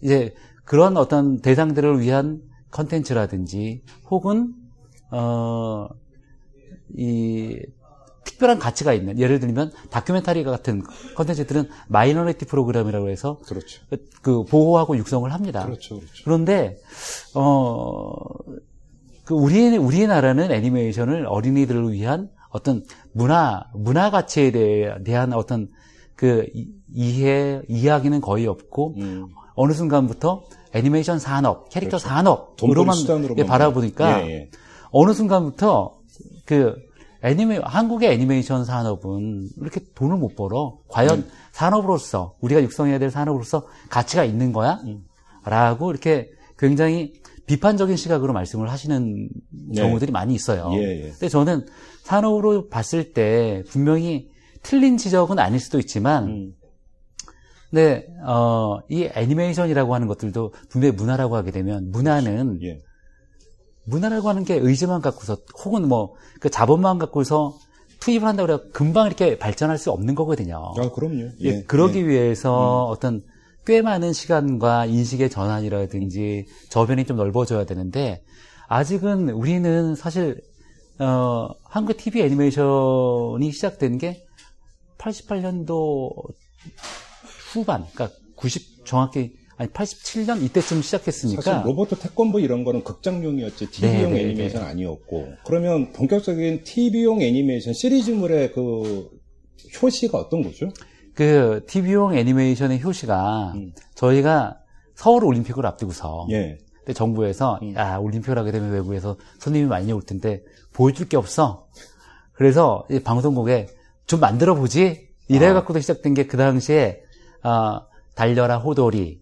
이제 그런 어떤 대상들을 위한 컨텐츠라든지 혹은 어이 특별한 가치가 있는 예를 들면 다큐멘터리 같은 컨텐츠들은 minority 프로그램이라고 해서 그렇죠. 그- 그 보호하고 육성을 합니다. 그렇죠. 그렇죠. 그런데 어, 그 우리 우리 나라는 애니메이션을 어린이들을 위한 어떤 문화 문화 가치에 대해, 대한 어떤 그 이- 이해 이야기는 거의 없고 음. 어느 순간부터 애니메이션 산업, 캐릭터 그렇죠. 산업으로만 예, 바라보니까 예, 예. 어느 순간부터 그 애니메 한국의 애니메이션 산업은 이렇게 돈을 못 벌어. 과연 네. 산업으로서 우리가 육성해야 될 산업으로서 가치가 있는 거야? 음. 라고 이렇게 굉장히 비판적인 시각으로 말씀을 하시는 네. 경우들이 많이 있어요. 예, 예. 근데 저는 산업으로 봤을 때 분명히 틀린 지적은 아닐 수도 있지만 음. 근데 어, 이 애니메이션이라고 하는 것들도 분명히 문화라고 하게 되면 문화는 예. 문화라고 하는 게 의지만 갖고서 혹은 뭐 그 자본만 갖고서 투입을 한다고 해서 금방 이렇게 발전할 수 없는 거거든요. 아, 그럼요. 예, 예. 그러기 예. 위해서 어떤 꽤 많은 시간과 인식의 전환이라든지 저변이 좀 넓어져야 되는데 아직은 우리는 사실 어, 한국 TV 애니메이션이 시작된 게 88년도 후반, 그러니까 90 정확히 아니 87년 이때쯤 시작했으니까 사실 로버트 태권브 이런 거는 극장용이었지 TV용 네, 네, 애니메이션 아니었고 그러면 본격적인 TV용 애니메이션 시리즈물의 그 효시가 어떤 거죠? 그 TV용 애니메이션의 효시가 음. 저희가 서울 올림픽을 앞두고서 예. 근데 정부에서 음. 야 올림픽을 하게 되면 외부에서 손님이 많이 올 텐데 보여줄 게 없어. 그래서 이 방송국에 좀 만들어 보지. 이래 아. 갖고도 시작된 게 그 당시에 어, 달려라 호돌이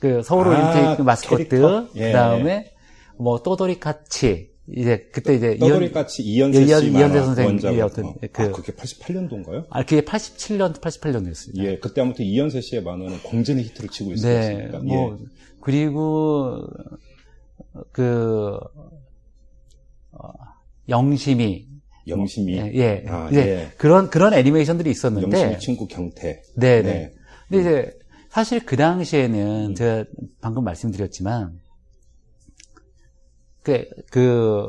그 서울 올림픽 아, 그 마스코트? 예, 그다음에 뭐 또돌이 카치 이제 그때 이제 떠돌이 까치 이현세 이현- 씨 이현세 원작. 어떤 어. 그- 아, 그게 88년도인가요? 아 그게 87년 88년도였습니다. 예, 그때 아무튼 이현세 씨의 만화는 공전의 히트를 치고 네, 있었으니까. 뭐 예. 그리고 그 어, 영심이 영심이. 예, 예. 아, 예. 그런 그런 애니메이션들이 있었는데 영심이 친구 경태. 네, 네. 네. 근데 이제 사실 그 음. 당시에는 제가 방금 말씀드렸지만 그, 그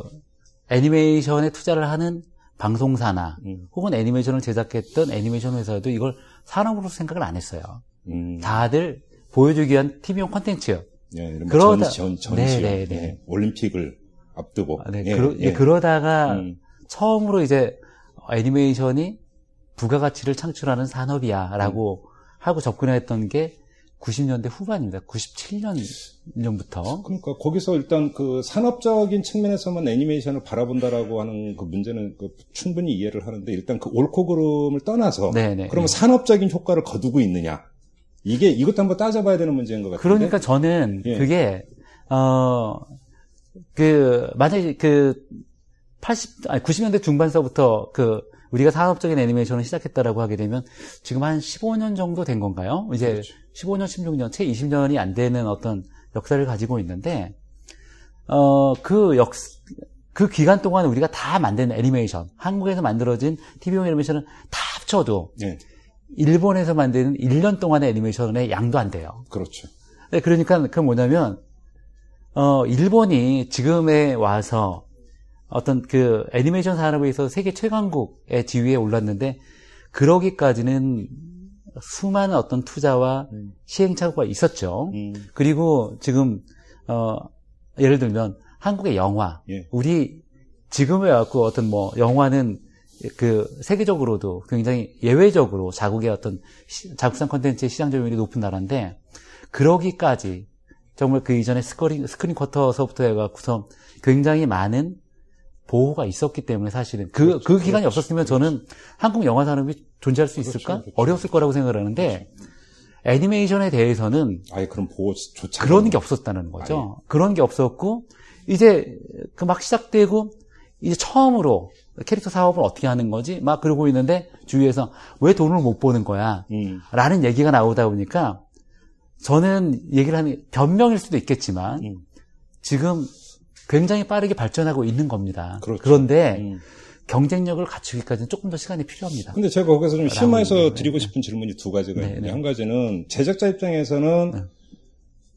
애니메이션에 투자를 하는 방송사나 음. 혹은 애니메이션을 제작했던 애니메이션 회사도 이걸 산업으로 생각을 안 했어요. 음. 다들 보여주기 위한 TV용 콘텐츠요. 예, 이런 그러다- 전, 전, 전시요. 네, 네, 네. 예, 올림픽을 앞두고. 아, 네, 예, 그러, 예. 그러다가 음. 처음으로 이제 애니메이션이 부가가치를 창출하는 산업이야라고 음. 하고 접근했던 게 90년대 후반입니다. 97년부터. 그러니까 거기서 일단 그 산업적인 측면에서만 애니메이션을 바라본다라고 하는 그 문제는 그 충분히 이해를 하는데 일단 그 옳고 그름을 떠나서 네네. 그러면 산업적인 효과를 거두고 있느냐 이게 이것도 한번 따져봐야 되는 문제인 것 같은데. 그러니까 저는 예. 그게 어 그 만약에 그 80, 아니 90년대 중반서부터 그 우리가 산업적인 애니메이션을 시작했다라고 하게 되면 지금 한 15년 정도 된 건가요? 이제 그렇죠. 15년, 16년, 채 20년이 안 되는 어떤 역사를 가지고 있는데 어 그 역, 그 기간 동안 우리가 다 만든 애니메이션, 한국에서 만들어진 TV용 애니메이션은 다 합쳐도 예, 일본에서 만드는 1년 동안의 애니메이션의 양도 안 돼요. 그렇죠. 네, 그러니까 그 뭐냐면 어 일본이 지금에 와서 어떤 그 애니메이션 산업에 있어서 세계 최강국의 지위에 올랐는데 그러기까지는 수많은 어떤 투자와 음. 시행착오가 있었죠. 음, 그리고 지금 어 예를 들면 한국의 영화 예. 우리 지금에 와갖고 어떤 뭐 영화는 그 세계적으로도 굉장히 예외적으로 자국의 어떤 시- 자국산 콘텐츠의 시장 점유율이 높은 나라인데 그러기까지 정말 그 이전에 스크린 스크린 쿼터서부터 해갖고서 굉장히 많은 보호가 있었기 때문에 사실은 그, 그렇죠. 그 기간이 그렇죠. 없었으면 저는 한국 영화 산업이 존재할 수 있을까? 그렇죠. 어려웠을 거라고 생각을 하는데 애니메이션에 대해서는 아예 그런 보호조차 그런 게 없었다는 거죠. 그런 게 없었고 이제 그 막 시작되고 이제 처음으로 캐릭터 사업을 어떻게 하는 거지? 막 그러고 있는데 주위에서 왜 돈을 못 버는 거야? 음, 라는 얘기가 나오다 보니까 저는 얘기를 하는 변명일 수도 있겠지만 음. 지금 굉장히 빠르게 발전하고 있는 겁니다. 그렇죠. 그런데 음. 경쟁력을 갖추기까지는 조금 더 시간이 필요합니다. 근데 제가 거기서 좀 심화해서 네, 드리고 싶은 질문이 두 가지가 네, 있는데 네. 한 가지는 제작자 입장에서는 네.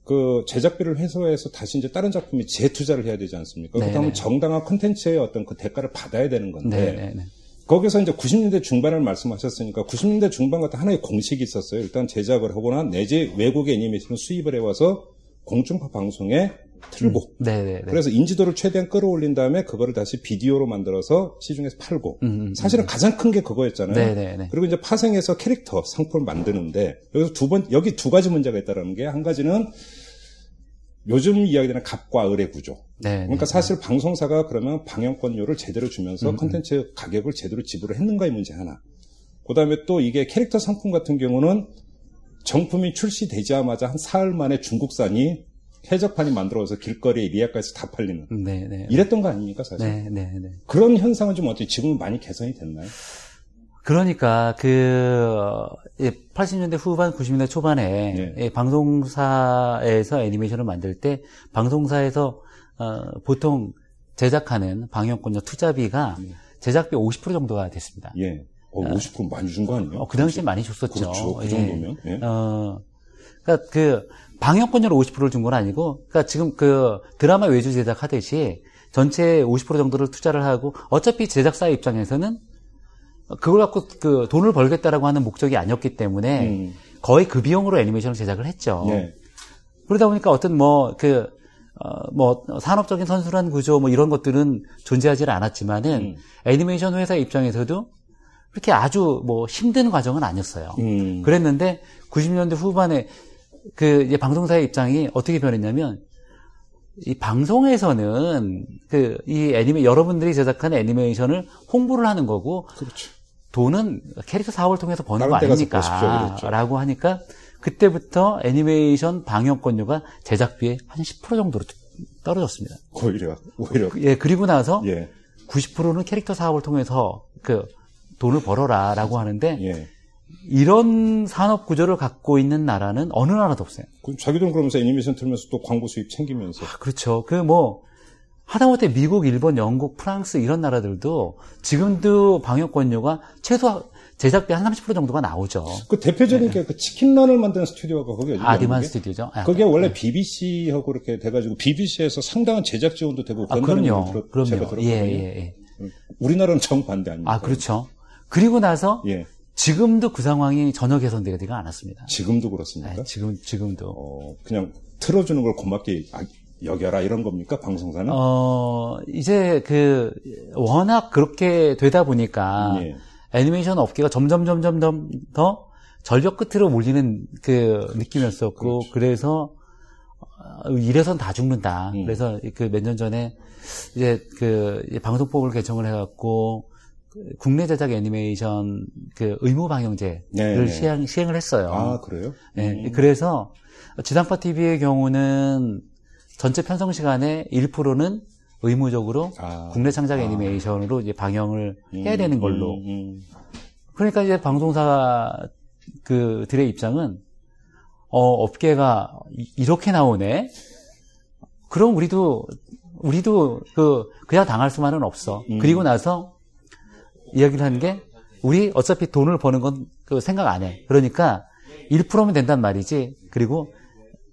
그 제작비를 회수해서 다시 이제 다른 작품에 재투자를 해야 되지 않습니까? 네, 그렇다면 네. 정당한 콘텐츠의 어떤 그 대가를 받아야 되는 건데 네, 네, 네. 거기서 이제 90년대 중반을 말씀하셨으니까 90년대 중반 같은 하나의 공식이 있었어요. 일단 제작을 하거나 내지 외국의 애니메이션을 수입을 해와서 공중파 방송에 틀고 네, 네, 네. 그래서 인지도를 최대한 끌어올린 다음에 그거를 다시 비디오로 만들어서 시중에서 팔고 음, 음, 사실은 가장 큰 게 그거였잖아요. 네, 네, 네. 그리고 이제 파생해서 캐릭터 상품을 만드는데 여기서 두 번 여기 두 가지 문제가 있다는 게 한 가지는 요즘 이야기되는 갑과 을의 구조. 네, 그러니까 네. 사실 방송사가 그러면 방영권료를 제대로 주면서 음, 컨텐츠 가격을 제대로 지불을 했는가의 문제 하나. 그다음에 또 이게 캐릭터 상품 같은 경우는 정품이 출시되자마자 한 사흘 만에 중국산이 해적판이 만들어서 길거리에 리아카에서 다 팔리는 네, 네. 이랬던 거 아닙니까 사실? 네, 네, 네. 그런 현상은 좀 어떻게 지금은 많이 개선이 됐나요? 그러니까 그 80년대 후반, 90년대 초반에 네. 이 방송사에서 애니메이션을 만들 때 방송사에서 어, 보통 제작하는 방영권료 투자비가 네. 제작비 50% 정도가 됐습니다. 예. 어, 50% 많이 준 거 아니에요? 어, 그 당시에 많이 줬었죠. 그렇죠. 그 예. 정도면. 예. 어, 그러니까 그 방영권료를 50%를 준 건 아니고, 그러니까 지금 그 드라마 외주 제작하듯이 전체 50% 정도를 투자를 하고 어차피 제작사 입장에서는 그걸 갖고 그 돈을 벌겠다라고 하는 목적이 아니었기 때문에 음. 거의 그 비용으로 애니메이션을 제작을 했죠. 예. 그러다 보니까 어떤 뭐그 어, 뭐 산업적인 선순환 구조 뭐 이런 것들은 존재하지 않았지만은 음. 애니메이션 회사 입장에서도 그렇게 아주 뭐 힘든 과정은 아니었어요. 음. 그랬는데 90년대 후반에 그 이제 방송사의 입장이 어떻게 변했냐면 이 방송에서는 그 이 애니메 여러분들이 제작한 애니메이션을 홍보를 하는 거고 그렇죠. 돈은 캐릭터 사업을 통해서 버는 거 다른 데 가서 보십시오, 아닙니까? 그랬죠. 라고 하니까 그때부터 애니메이션 방영권료가 제작비의 한 10% 정도로 떨어졌습니다. 오히려 오히려 예, 그리고 나서 예 90%는 캐릭터 사업을 통해서 그 돈을 벌어라라고 하는데 예. 이런 산업 구조를 갖고 있는 나라는 어느 나라도 없어요. 그 자기들은 그러면서 애니메이션 틀면서 또 광고 수입 챙기면서 아, 그렇죠. 그 뭐 하다못해 미국, 일본, 영국, 프랑스 이런 나라들도 지금도 방역 권유가 최소 제작비 한 30% 정도가 나오죠. 그 대표적인 게그 치킨런을 만드는 스튜디오가 거기 어디 아디만 스튜디오죠. 아, 그게 원래 BBC하고 이렇게 돼가지고 BBC에서 상당한 제작 지원도 되고 아, 그럼요. 그럼요. 제가 예, 들었거든요. 예, 예. 우리나라는 정반대 아닙니까? 아, 그렇죠. 그리고 나서 예. 지금도 그 상황이 전혀 개선되지가 않았습니다. 지금도 그렇습니까? 네, 지금 지금도 어, 그냥 틀어주는 걸 고맙게 아, 여겨라 이런 겁니까 방송사는? 어 이제 그 워낙 그렇게 되다 보니까 예. 애니메이션 업계가 점점 점점 점더 절벽 끝으로 몰리는 그 느낌이었었고 그렇죠. 그래서 이래선 다 죽는다. 음. 그래서 그 몇 년 전에 이제 그 방송법을 개정을 해갖고 그 국내 제작 애니메이션 그 의무 방영제를 네, 네. 시행, 시행을 했어요. 아 그래요? 예, 음. 그래서 지상파 TV의 경우는 전체 편성 시간의 1%는 의무적으로 아. 국내 창작 아. 애니메이션으로 이제 방영을 해야 음, 되는 걸로. 음, 음. 그러니까 이제 방송사 그들의 입장은 어 업계가 이- 이렇게 나오네. 그럼 우리도 우리도 그 그냥 당할 수만은 없어. 음. 그리고 나서 이야기를 하는 게 우리 어차피 돈을 버는 건 그 생각 안 해. 그러니까 1%면 된단 말이지. 그리고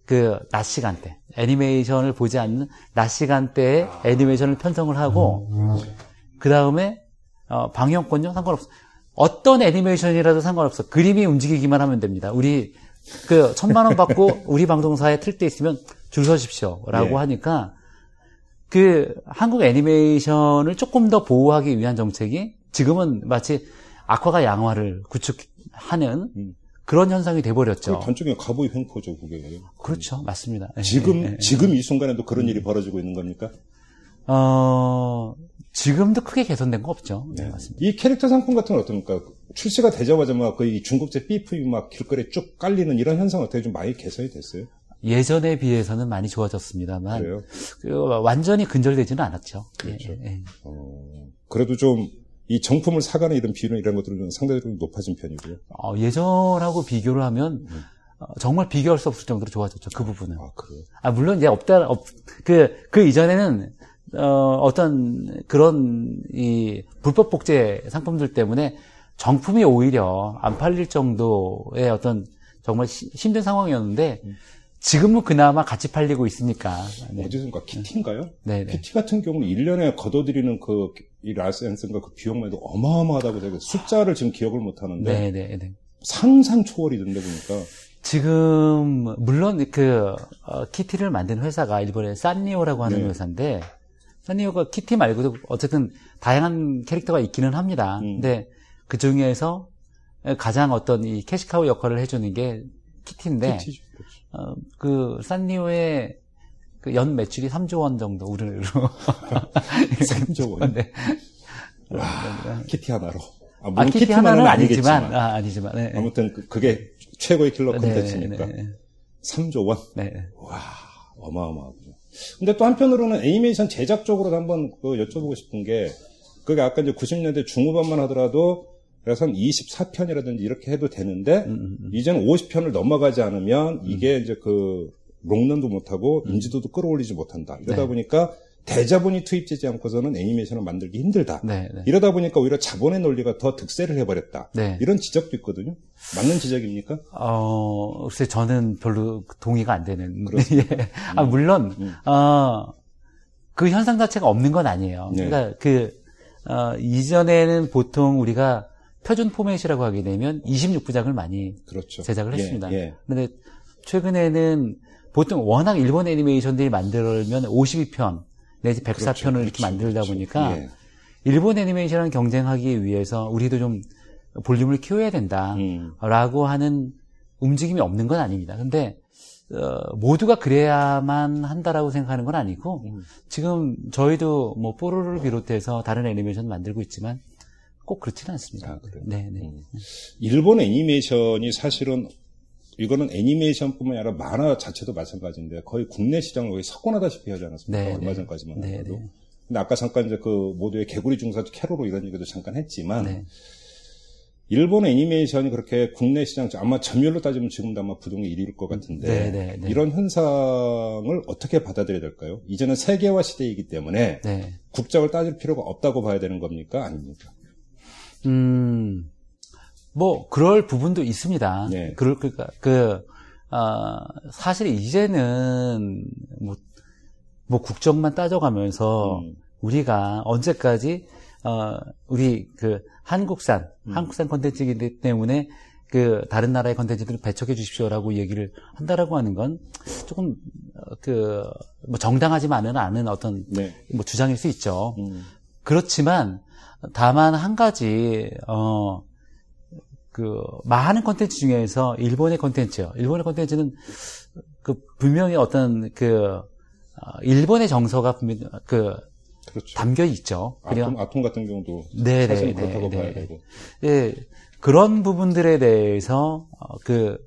그 낮 시간대 애니메이션을 보지 않는 낮 시간대에 애니메이션을 편성을 하고 그 다음에 어, 방영권요 상관없어. 어떤 애니메이션이라도 상관없어. 그림이 움직이기만 하면 됩니다. 우리 그 천만 원 받고 우리 방송사에 틀 때 있으면 줄 서십시오라고 예. 하니까 그 한국 애니메이션을 조금 더 보호하기 위한 정책이 지금은 마치 악화가 양화를 구축하는 음. 그런 현상이 돼버렸죠. 그 전적인 가보의 횡포죠 그게. 그렇죠, 맞습니다. 예, 지금 예, 예. 지금 이 순간에도 그런 일이 벌어지고 있는 겁니까? 어 지금도 크게 개선된 거 없죠. 네, 맞습니다. 이 캐릭터 상품 같은 건 어떻습니까? 출시가 되자마자 막 거의 중국제 삐프이 막 길거리에 쭉 깔리는 이런 현상 어떻게 좀 많이 개선이 됐어요? 예전에 비해서는 많이 좋아졌습니다만 그래요? 그 완전히 근절되지는 않았죠. 그렇죠. 예, 예. 어, 그래도 좀 이 정품을 사가는 이런 비율 이런 것들은 좀 높아진 편이고요. 어, 예전하고 비교를 하면 어, 정말 비교할 수 없을 정도로 좋아졌죠. 그 부분은. 아 그래요? 아, 물론 이제 없다, 없, 그, 그 이전에는, 어, 어떤 그런 이 불법 복제 상품들 때문에 정품이 오히려 안 팔릴 정도의 어떤 정말 시- 힘든 상황이었는데 지금은 그나마 같이 팔리고 있으니까. 네. 어디선가 키티인가요? 네, 네. 키티 같은 경우는 1년에 걷어들이는 그, 이 라센스인가 그 비용만 해도 어마어마하다고 제가 숫자를 지금 기억을 못 하는데 네, 네, 네. 상상 초월이던데 보니까 지금 물론 그 어, 키티를 만든 회사가 일본의 산리오라고 하는 네. 회사인데 산리오가 키티 말고도 어쨌든 다양한 캐릭터가 있기는 합니다. 음. 근데 그 중에서 가장 어떤 이 cash cow 역할을 해주는 게 키티인데. 그렇죠. 어, 그 산리오의 그 연 매출이 3조 원 정도 우리로 3조 원? 네. 키티 하나로. 아, 아, 물론 키티 키티만은 하나는 아니겠지만. 아니지만 아, 아니지만 네. 아무튼 그, 그게 최고의 킬러 네, 콘텐츠니까. 네, 네. 3조 원? 네. 와, 어마어마하군요. 근데 또 한편으로는 애니메이션 제작 쪽으로 한번 그 여쭤보고 싶은 게, 그게 아까 이제 90년대 중후반만 하더라도, 그래서 한 24편이라든지 이렇게 해도 되는데, 음, 이제는 50편을 넘어가지 않으면 이게 이제 그, 롱런도 못하고 인지도도 끌어올리지 못한다. 이러다 음. 네. 보니까 대자본이 투입되지 않고서는 애니메이션을 만들기 힘들다. 네, 네. 이러다 보니까 오히려 자본의 논리가 더 득세를 해버렸다. 네. 이런 지적도 있거든요. 맞는 지적입니까? 어, 글쎄, 저는 별로 동의가 안 되는. 예. 아, 물론, 음. 어, 그 현상 자체가 없는 건 아니에요. 네. 그러니까 그, 어, 이전에는 보통 우리가 표준 포맷이라고 하게 되면 26부작을 많이 그렇죠. 제작을 예, 했습니다. 예. 그런데 최근에는 보통 워낙 일본 애니메이션들이 만들면 52편 내지 104편을 그렇죠, 이렇게 그렇죠, 만들다 그렇죠. 보니까 예. 일본 애니메이션을 경쟁하기 위해서 우리도 좀 볼륨을 키워야 된다. 음. 라고 하는 움직임이 없는 건 아닙니다. 근데 어, 모두가 그래야만 한다라고 생각하는 건 아니고 음. 지금 저희도 뭐 뽀로로를 비롯해서 다른 애니메이션 만들고 있지만 꼭 그렇지는 않습니다. 아? 네, 네. 음. 일본 애니메이션이 사실은 이거는 애니메이션뿐만 아니라 만화 자체도 마찬가지인데 거의 국내 시장을 거의 석권하다시피 하지 않았습니까? 네, 얼마 네. 전까지만 네, 해도. 네. 근데 아까 잠깐 이제 그 모두의 개구리 중사 캐로로 이런 얘기도 잠깐 했지만 네. 일본 애니메이션이 그렇게 국내 시장 아마 점유율로 따지면 지금도 아마 부동의 1위일 것 같은데 네, 네, 네. 이런 현상을 어떻게 받아들여야 될까요? 이제는 세계화 시대이기 때문에 네. 국적을 따질 필요가 없다고 봐야 되는 겁니까? 아닙니까? 음, 뭐, 그럴 부분도 있습니다. 네. 그럴, 그니까, 그, 아, 사실 이제는, 뭐, 뭐, 국적만 따져가면서, 음. 우리가 언제까지, 어, 우리 그, 한국산, 음. 한국산 컨텐츠이기 때문에, 그, 다른 나라의 컨텐츠들을 배척해 주십시오라고 얘기를 한다라고 하는 건, 조금, 어, 그, 뭐, 정당하지만은 않은 어떤, 네. 뭐, 주장일 수 있죠. 음. 그렇지만 다만 한 가지 어 그 많은 콘텐츠 중에서 일본의 콘텐츠요. 일본의 콘텐츠는 그 분명히 어떤 그 어, 일본의 정서가 분명 그 그렇죠. 담겨 있죠. 아톰, 아톰 같은 경우도 네, 사실 네, 그렇다고 네, 봐야 네. 되고. 예, 그런 부분들에 대해서 어, 그,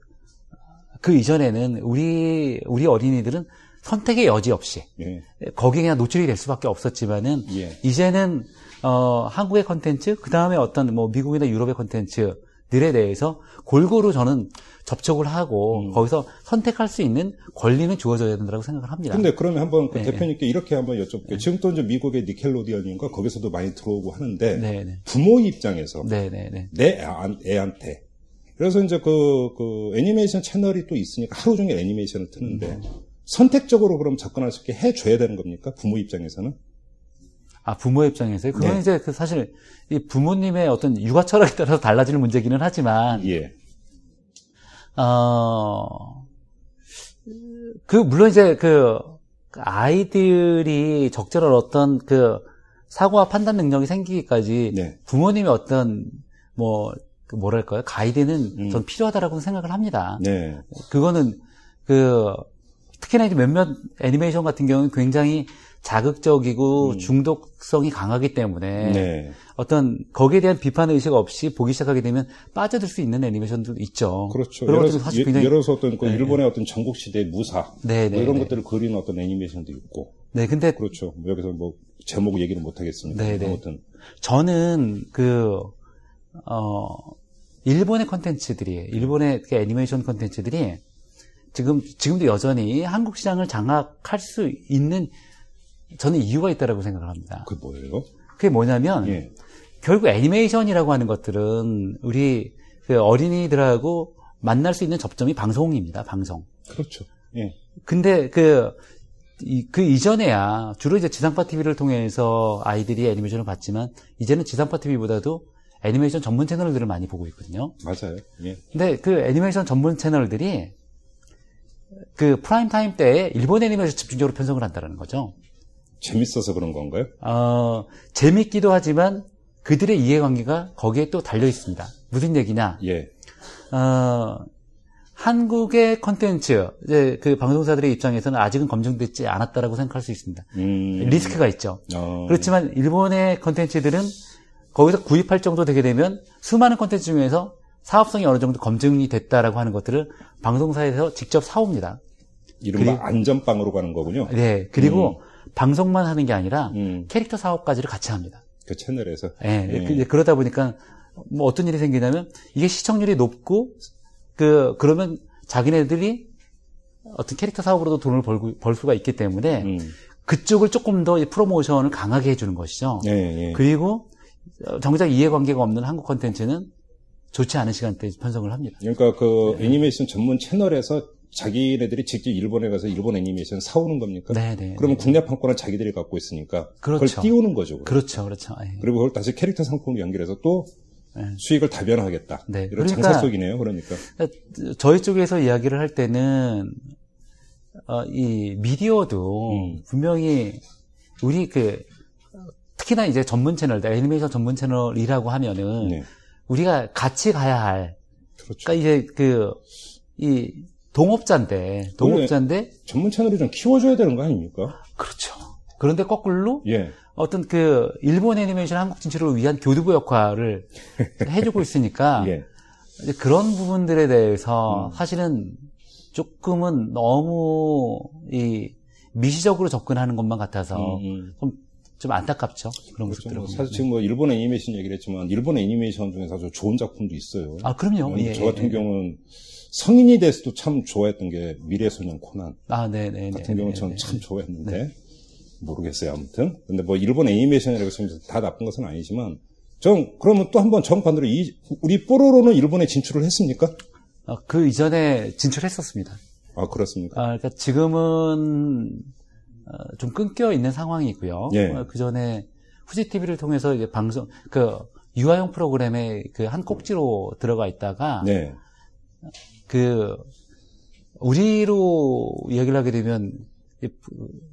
그 이전에는 우리 우리 어린이들은 선택의 여지 없이 예. 거기에 그냥 노출이 될 수밖에 없었지만은 예. 이제는 어, 한국의 컨텐츠 그 다음에 어떤 뭐 미국이나 유럽의 컨텐츠 들에 대해서 골고루 저는 접촉을 하고 음. 거기서 선택할 수 있는 권리는 주어져야 된다고 생각을 합니다. 근데 그러면 한번 그 네, 대표님께 이렇게 한번 여쭤볼게요. 지금 또 이제 미국의 니켈로디언인가 거기서도 많이 들어오고 하는데 네, 네, 부모 입장에서 네, 네, 네. 내 애- 애한테 그래서 이제 그, 그 애니메이션 채널이 또 있으니까 하루 종일 애니메이션을 트는데 선택적으로 그럼 접근할 수 있게 해줘야 되는 겁니까? 부모 입장에서는? 아 부모 입장에서요. 그건 네. 이제 그 사실 이 부모님의 어떤 육아 철학에 따라서 달라지는 문제기는 하지만 예. 어, 그, 물론 이제 그, 아이들이 적절한 어떤 그 사고와 판단 능력이 생기기까지 네. 부모님의 어떤 뭐, 그 뭐랄까요? 가이드는 음. 전 필요하다라고 생각을 합니다. 네. 그거는 그, 특히나 이제 몇몇 애니메이션 같은 경우는 굉장히 자극적이고 중독성이 강하기 때문에 음. 네. 어떤 거기에 대한 비판 의식 없이 보기 시작하게 되면 빠져들 수 있는 애니메이션도 있죠. 그렇죠. 그런 예를, 것들은 사실 예- 굉장히 예를 들어서 어떤 그 네. 일본의 어떤 전국 시대 무사 네, 뭐 네, 이런 네. 것들을 그리는 어떤 애니메이션도 있고 네, 근데 그렇죠. 뭐 여기서 뭐 제목 얘기는 못 하겠습니다. 네, 네. 아무튼 저는 그, 어, 일본의 컨텐츠들이, 일본의 그 애니메이션 컨텐츠들이 지금, 지금도 여전히 한국 시장을 장악할 수 있는 저는 이유가 있다라고 생각을 합니다. 그 뭐예요? 그게 뭐냐면, 예. 결국 애니메이션이라고 하는 것들은 우리 그 어린이들하고 만날 수 있는 접점이 방송입니다, 방송. 그렇죠. 예. 근데 그, 이, 그 이전에야 주로 이제 지상파 TV를 통해서 아이들이 애니메이션을 봤지만 이제는 지상파 TV보다도 애니메이션 전문 채널들을 많이 보고 있거든요. 맞아요. 예. 근데 그 애니메이션 전문 채널들이 그 프라임 타임 때에 일본 애니메이션 집중적으로 편성을 한다는 거죠. 재밌어서 그런 건가요? 어, 재밌기도 하지만 그들의 이해관계가 거기에 또 달려 있습니다. 무슨 얘기냐? 예. 어, 한국의 컨텐츠, 이제 그 방송사들의 입장에서는 아직은 검증되지 않았다라고 생각할 수 있습니다. 음. 리스크가 있죠. 어. 그렇지만 일본의 컨텐츠들은 거기서 구입할 정도 되게 되면 수많은 컨텐츠 중에서 사업성이 어느 정도 검증이 됐다라고 하는 것들을 방송사에서 직접 사옵니다. 이른바 그리고- 안전빵으로 가는 거군요. 네. 그리고 방송만 하는 게 아니라 음. 캐릭터 사업까지를 같이 합니다. 그 채널에서. 예, 예. 그- 이제 그러다 보니까 뭐 어떤 일이 생기냐면 이게 시청률이 높고 그 그러면 자기네들이 어떤 캐릭터 사업으로도 돈을 벌고, 벌 수가 있기 때문에 음. 그쪽을 조금 더이 프로모션을 강하게 해주는 것이죠. 예, 예. 그리고 어, 정작 이해관계가 없는 한국 컨텐츠는 좋지 않은 시간대에 편성을 합니다. 그러니까 그 네. 애니메이션 전문 채널에서 자기네들이 직접 일본에 가서 일본 애니메이션 사오는 겁니까? 네, 네. 그러면 국내 판권은 자기들이 갖고 있으니까 그렇죠. 그걸 띄우는 거죠. 그럼. 그렇죠, 그렇죠. 예. 그리고 그걸 다시 캐릭터 상품으로 연결해서 또 네. 수익을 다변화하겠다. 네. 이런 그러니까- 장사 속이네요. 그러니까. 그러니까 저희 쪽에서 이야기를 할 때는 어, 이 미디어도 음. 분명히 우리 그 특히나 이제 전문 채널, 애니메이션 전문 채널이라고 하면은 네. 우리가 같이 가야 할, 그렇죠. 그러니까 이제 그 이 동업자인데 동업자인데 전문 채널을 좀 키워줘야 되는 거 아닙니까? 그렇죠. 그런데 거꾸로 예. 어떤 그 일본 애니메이션 한국 진출을 위한 교두보 역할을 해주고 있으니까 예. 그런 부분들에 대해서 음. 사실은 조금은 너무 이 미시적으로 접근하는 것만 같아서 음, 음. 좀, 좀 안타깝죠. 그런 그렇죠. 것들은. 뭐 사실 지금 뭐 일본 애니메이션 얘기를 했지만 일본 애니메이션 중에서 아주 좋은 작품도 있어요. 아, 그럼요. 음, 예, 저 같은 예, 예. 경우는 성인이 돼서도 참 좋아했던 게 미래소년 코난 아, 네네. 같은 경우는 저는 참 좋아했는데 모르겠어요 아무튼 근데 뭐 일본 애니메이션이라고 해서 다 나쁜 것은 아니지만 전 그러면 또 한번 정반대로 이 우리 뽀로로는 일본에 진출을 했습니까? 어, 그 이전에 진출했었습니다. 아 그렇습니까? 아, 그러니까 지금은 어, 좀 끊겨 있는 상황이고요. 예. 어, 그 전에 후지 TV를 통해서 이제 방송 그 유아용 프로그램에 그한 꼭지로 들어가 있다가 네. 그 우리로 이야기를 하게 되면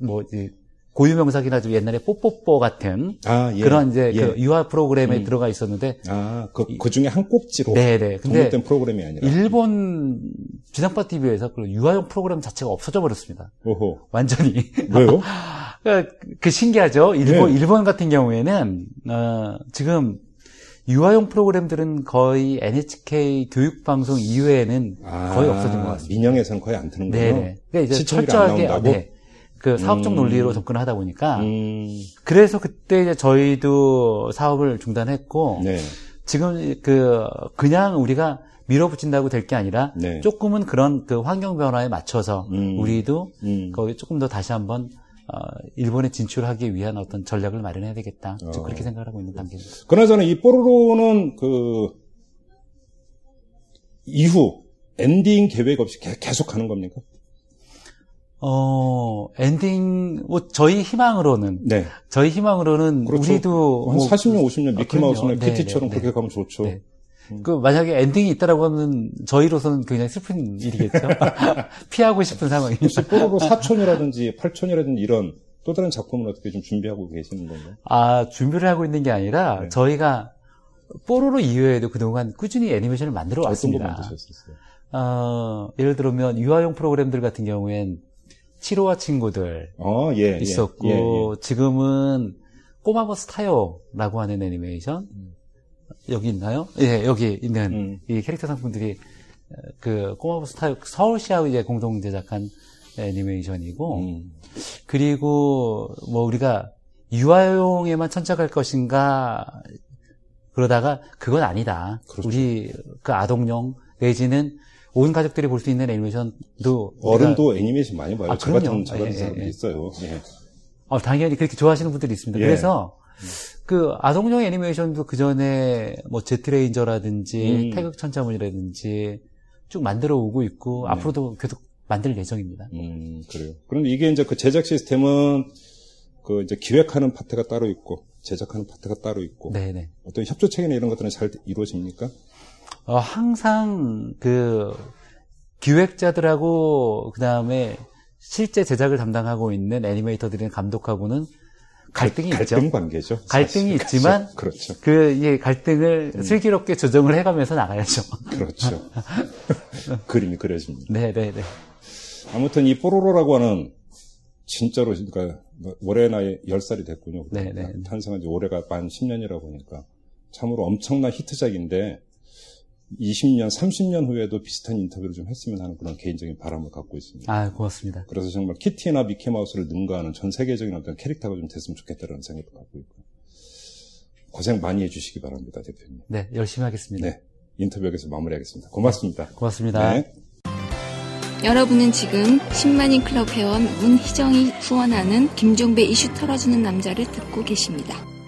이뭐이 고유명사기나 좀 옛날에 뽀뽀뽀 같은 아 예. 그런 이제 예. 그 유아 프로그램에 음. 들어가 있었는데 아그 그 중에 한 꼭지로 네네 근데 독립된 프로그램이 아니라 일본 지상파 TV에서 그 유아용 프로그램 자체가 없어져 버렸습니다. 오호 완전히 왜요? 그, 그 신기하죠. 일본 네. 일본 같은 경우에는 어, 지금 유아용 프로그램들은 거의 NHK 교육 방송 이외에는 아, 거의 없어진 것 같습니다. 민영에서는 거의 안 트는군요. 네네. 그러니까 이제 철저하게? 네. 그 사업적 음. 논리로 접근을 하다 보니까 음, 그래서 그때 이제 저희도 사업을 중단했고 네. 지금 그 그냥 우리가 밀어붙인다고 될 게 아니라 네. 조금은 그런 그 환경 변화에 맞춰서 음. 우리도 음. 거기 조금 더 다시 한번 어, 일본에 진출하기 위한 어떤 전략을 마련해야 되겠다. 좀 어. 그렇게 생각을 하고 있는 단계입니다. 그나저나 이 뽀로로는 그 이후 엔딩 계획 없이 계- 계속 하는 겁니까? 어 엔딩 뭐 저희 희망으로는 네. 저희 희망으로는 그렇죠. 우리도 한 뭐 40년, 50년 아, 미키마우스나. 네, 키티처럼 네, 그렇게 네. 가면 좋죠. 네. 그 만약에 엔딩이 있다라고 하면 저희로서는 굉장히 슬픈 일이겠죠. 피하고 싶은 상황입니다. 혹시 뽀로로 사촌이라든지 팔촌이라든지 이런 또 다른 작품을 어떻게 좀 준비하고 계시는 건가요? 아 준비를 하고 있는 게 아니라 네. 저희가 뽀로로 이외에도 그동안 꾸준히 애니메이션을 만들어 어떤 거 왔습니다. 만드셨었어요? 어, 예를 들면 유아용 프로그램들 같은 경우엔 7호와 친구들 어, 예, 예. 있었고 예, 예. 지금은 꼬마버스 타요라고 하는 애니메이션 여기 있나요? 예, 여기 있는 음. 이 캐릭터 상품들이 어, 그 꼬마버스 타요 서울시하고 이제 공동 제작한 애니메이션이고 음. 그리고 뭐 우리가 유아용에만 천착할 것인가 그러다가 그건 아니다. 그렇죠. 우리 그 아동용 내지는 온 가족들이 볼 수 있는 애니메이션도 어른도 애니메이션 많이 봐요. 아, 저 같은, 그럼요. 저 같은 예, 사람도 예, 예. 있어요. 예. 어, 당연히 그렇게 좋아하시는 분들이 있습니다. 예. 그래서 그 아동용 애니메이션도 그 전에 뭐 제트레인저라든지 음. 태극천자문이라든지 쭉 만들어 오고 있고 네. 앞으로도 계속 만들 예정입니다. 음, 그래요. 그런데 이게 이제 그 제작 시스템은 그 이제 기획하는 파트가 따로 있고 제작하는 파트가 따로 있고 네네. 어떤 협조 체계나 이런 것들은 잘 이루어집니까? 어, 항상 그 기획자들하고 그 다음에 실제 제작을 담당하고 있는 애니메이터들이나 감독하고는 갈등이 있죠. 갈등 관계죠. 갈등이 사실. 있지만 그렇죠. 그, 이 갈등을 음. 슬기롭게 조정을 해가면서 나가야죠. 그렇죠. 그림이 그려집니다. 네 네 네. 아무튼 이 뽀로로라고 하는 진짜로 그러니까 올해 나이 10살이 됐군요. 네 네. 탄생한 지 올해가 만 10년이라 보니까 참으로 엄청난 히트작인데 20년, 30년 후에도 비슷한 인터뷰를 좀 했으면 하는 그런 개인적인 바람을 갖고 있습니다. 아, 고맙습니다. 그래서 정말 키티나 미키마우스를 능가하는 전 세계적인 어떤 캐릭터가 좀 됐으면 좋겠다는 생각을 갖고 있고 고생 많이 해주시기 바랍니다, 대표님. 네, 열심히 하겠습니다. 네, 인터뷰 여기서 마무리하겠습니다. 고맙습니다. 고맙습니다. 네. 여러분은 지금 10만인 클럽 회원 문희정이 후원하는 김종배 이슈 털어주는 남자를 듣고 계십니다.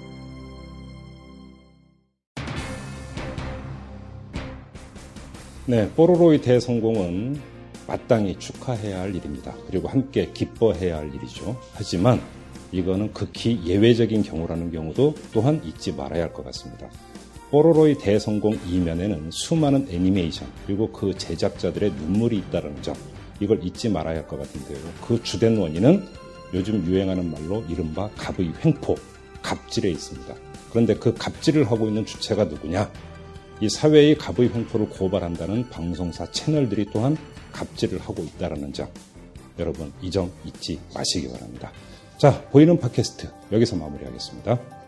네, 뽀로로의 대성공은 마땅히 축하해야 할 일입니다. 그리고 함께 기뻐해야 할 일이죠. 하지만 이거는 극히 예외적인 경우라는 경우도 또한 잊지 말아야 할 것 같습니다. 뽀로로의 대성공 이면에는 수많은 애니메이션 그리고 그 제작자들의 눈물이 있다는 점 이걸 잊지 말아야 할 것 같은데요. 그 주된 원인은 요즘 유행하는 말로 이른바 갑의 횡포, 갑질에 있습니다. 그런데 그 갑질을 하고 있는 주체가 누구냐? 이 사회의 갑의 횡포를 고발한다는 방송사 채널들이 또한 갑질을 하고 있다는 점 여러분 이 점 잊지 마시기 바랍니다. 자 보이는 팟캐스트 여기서 마무리하겠습니다.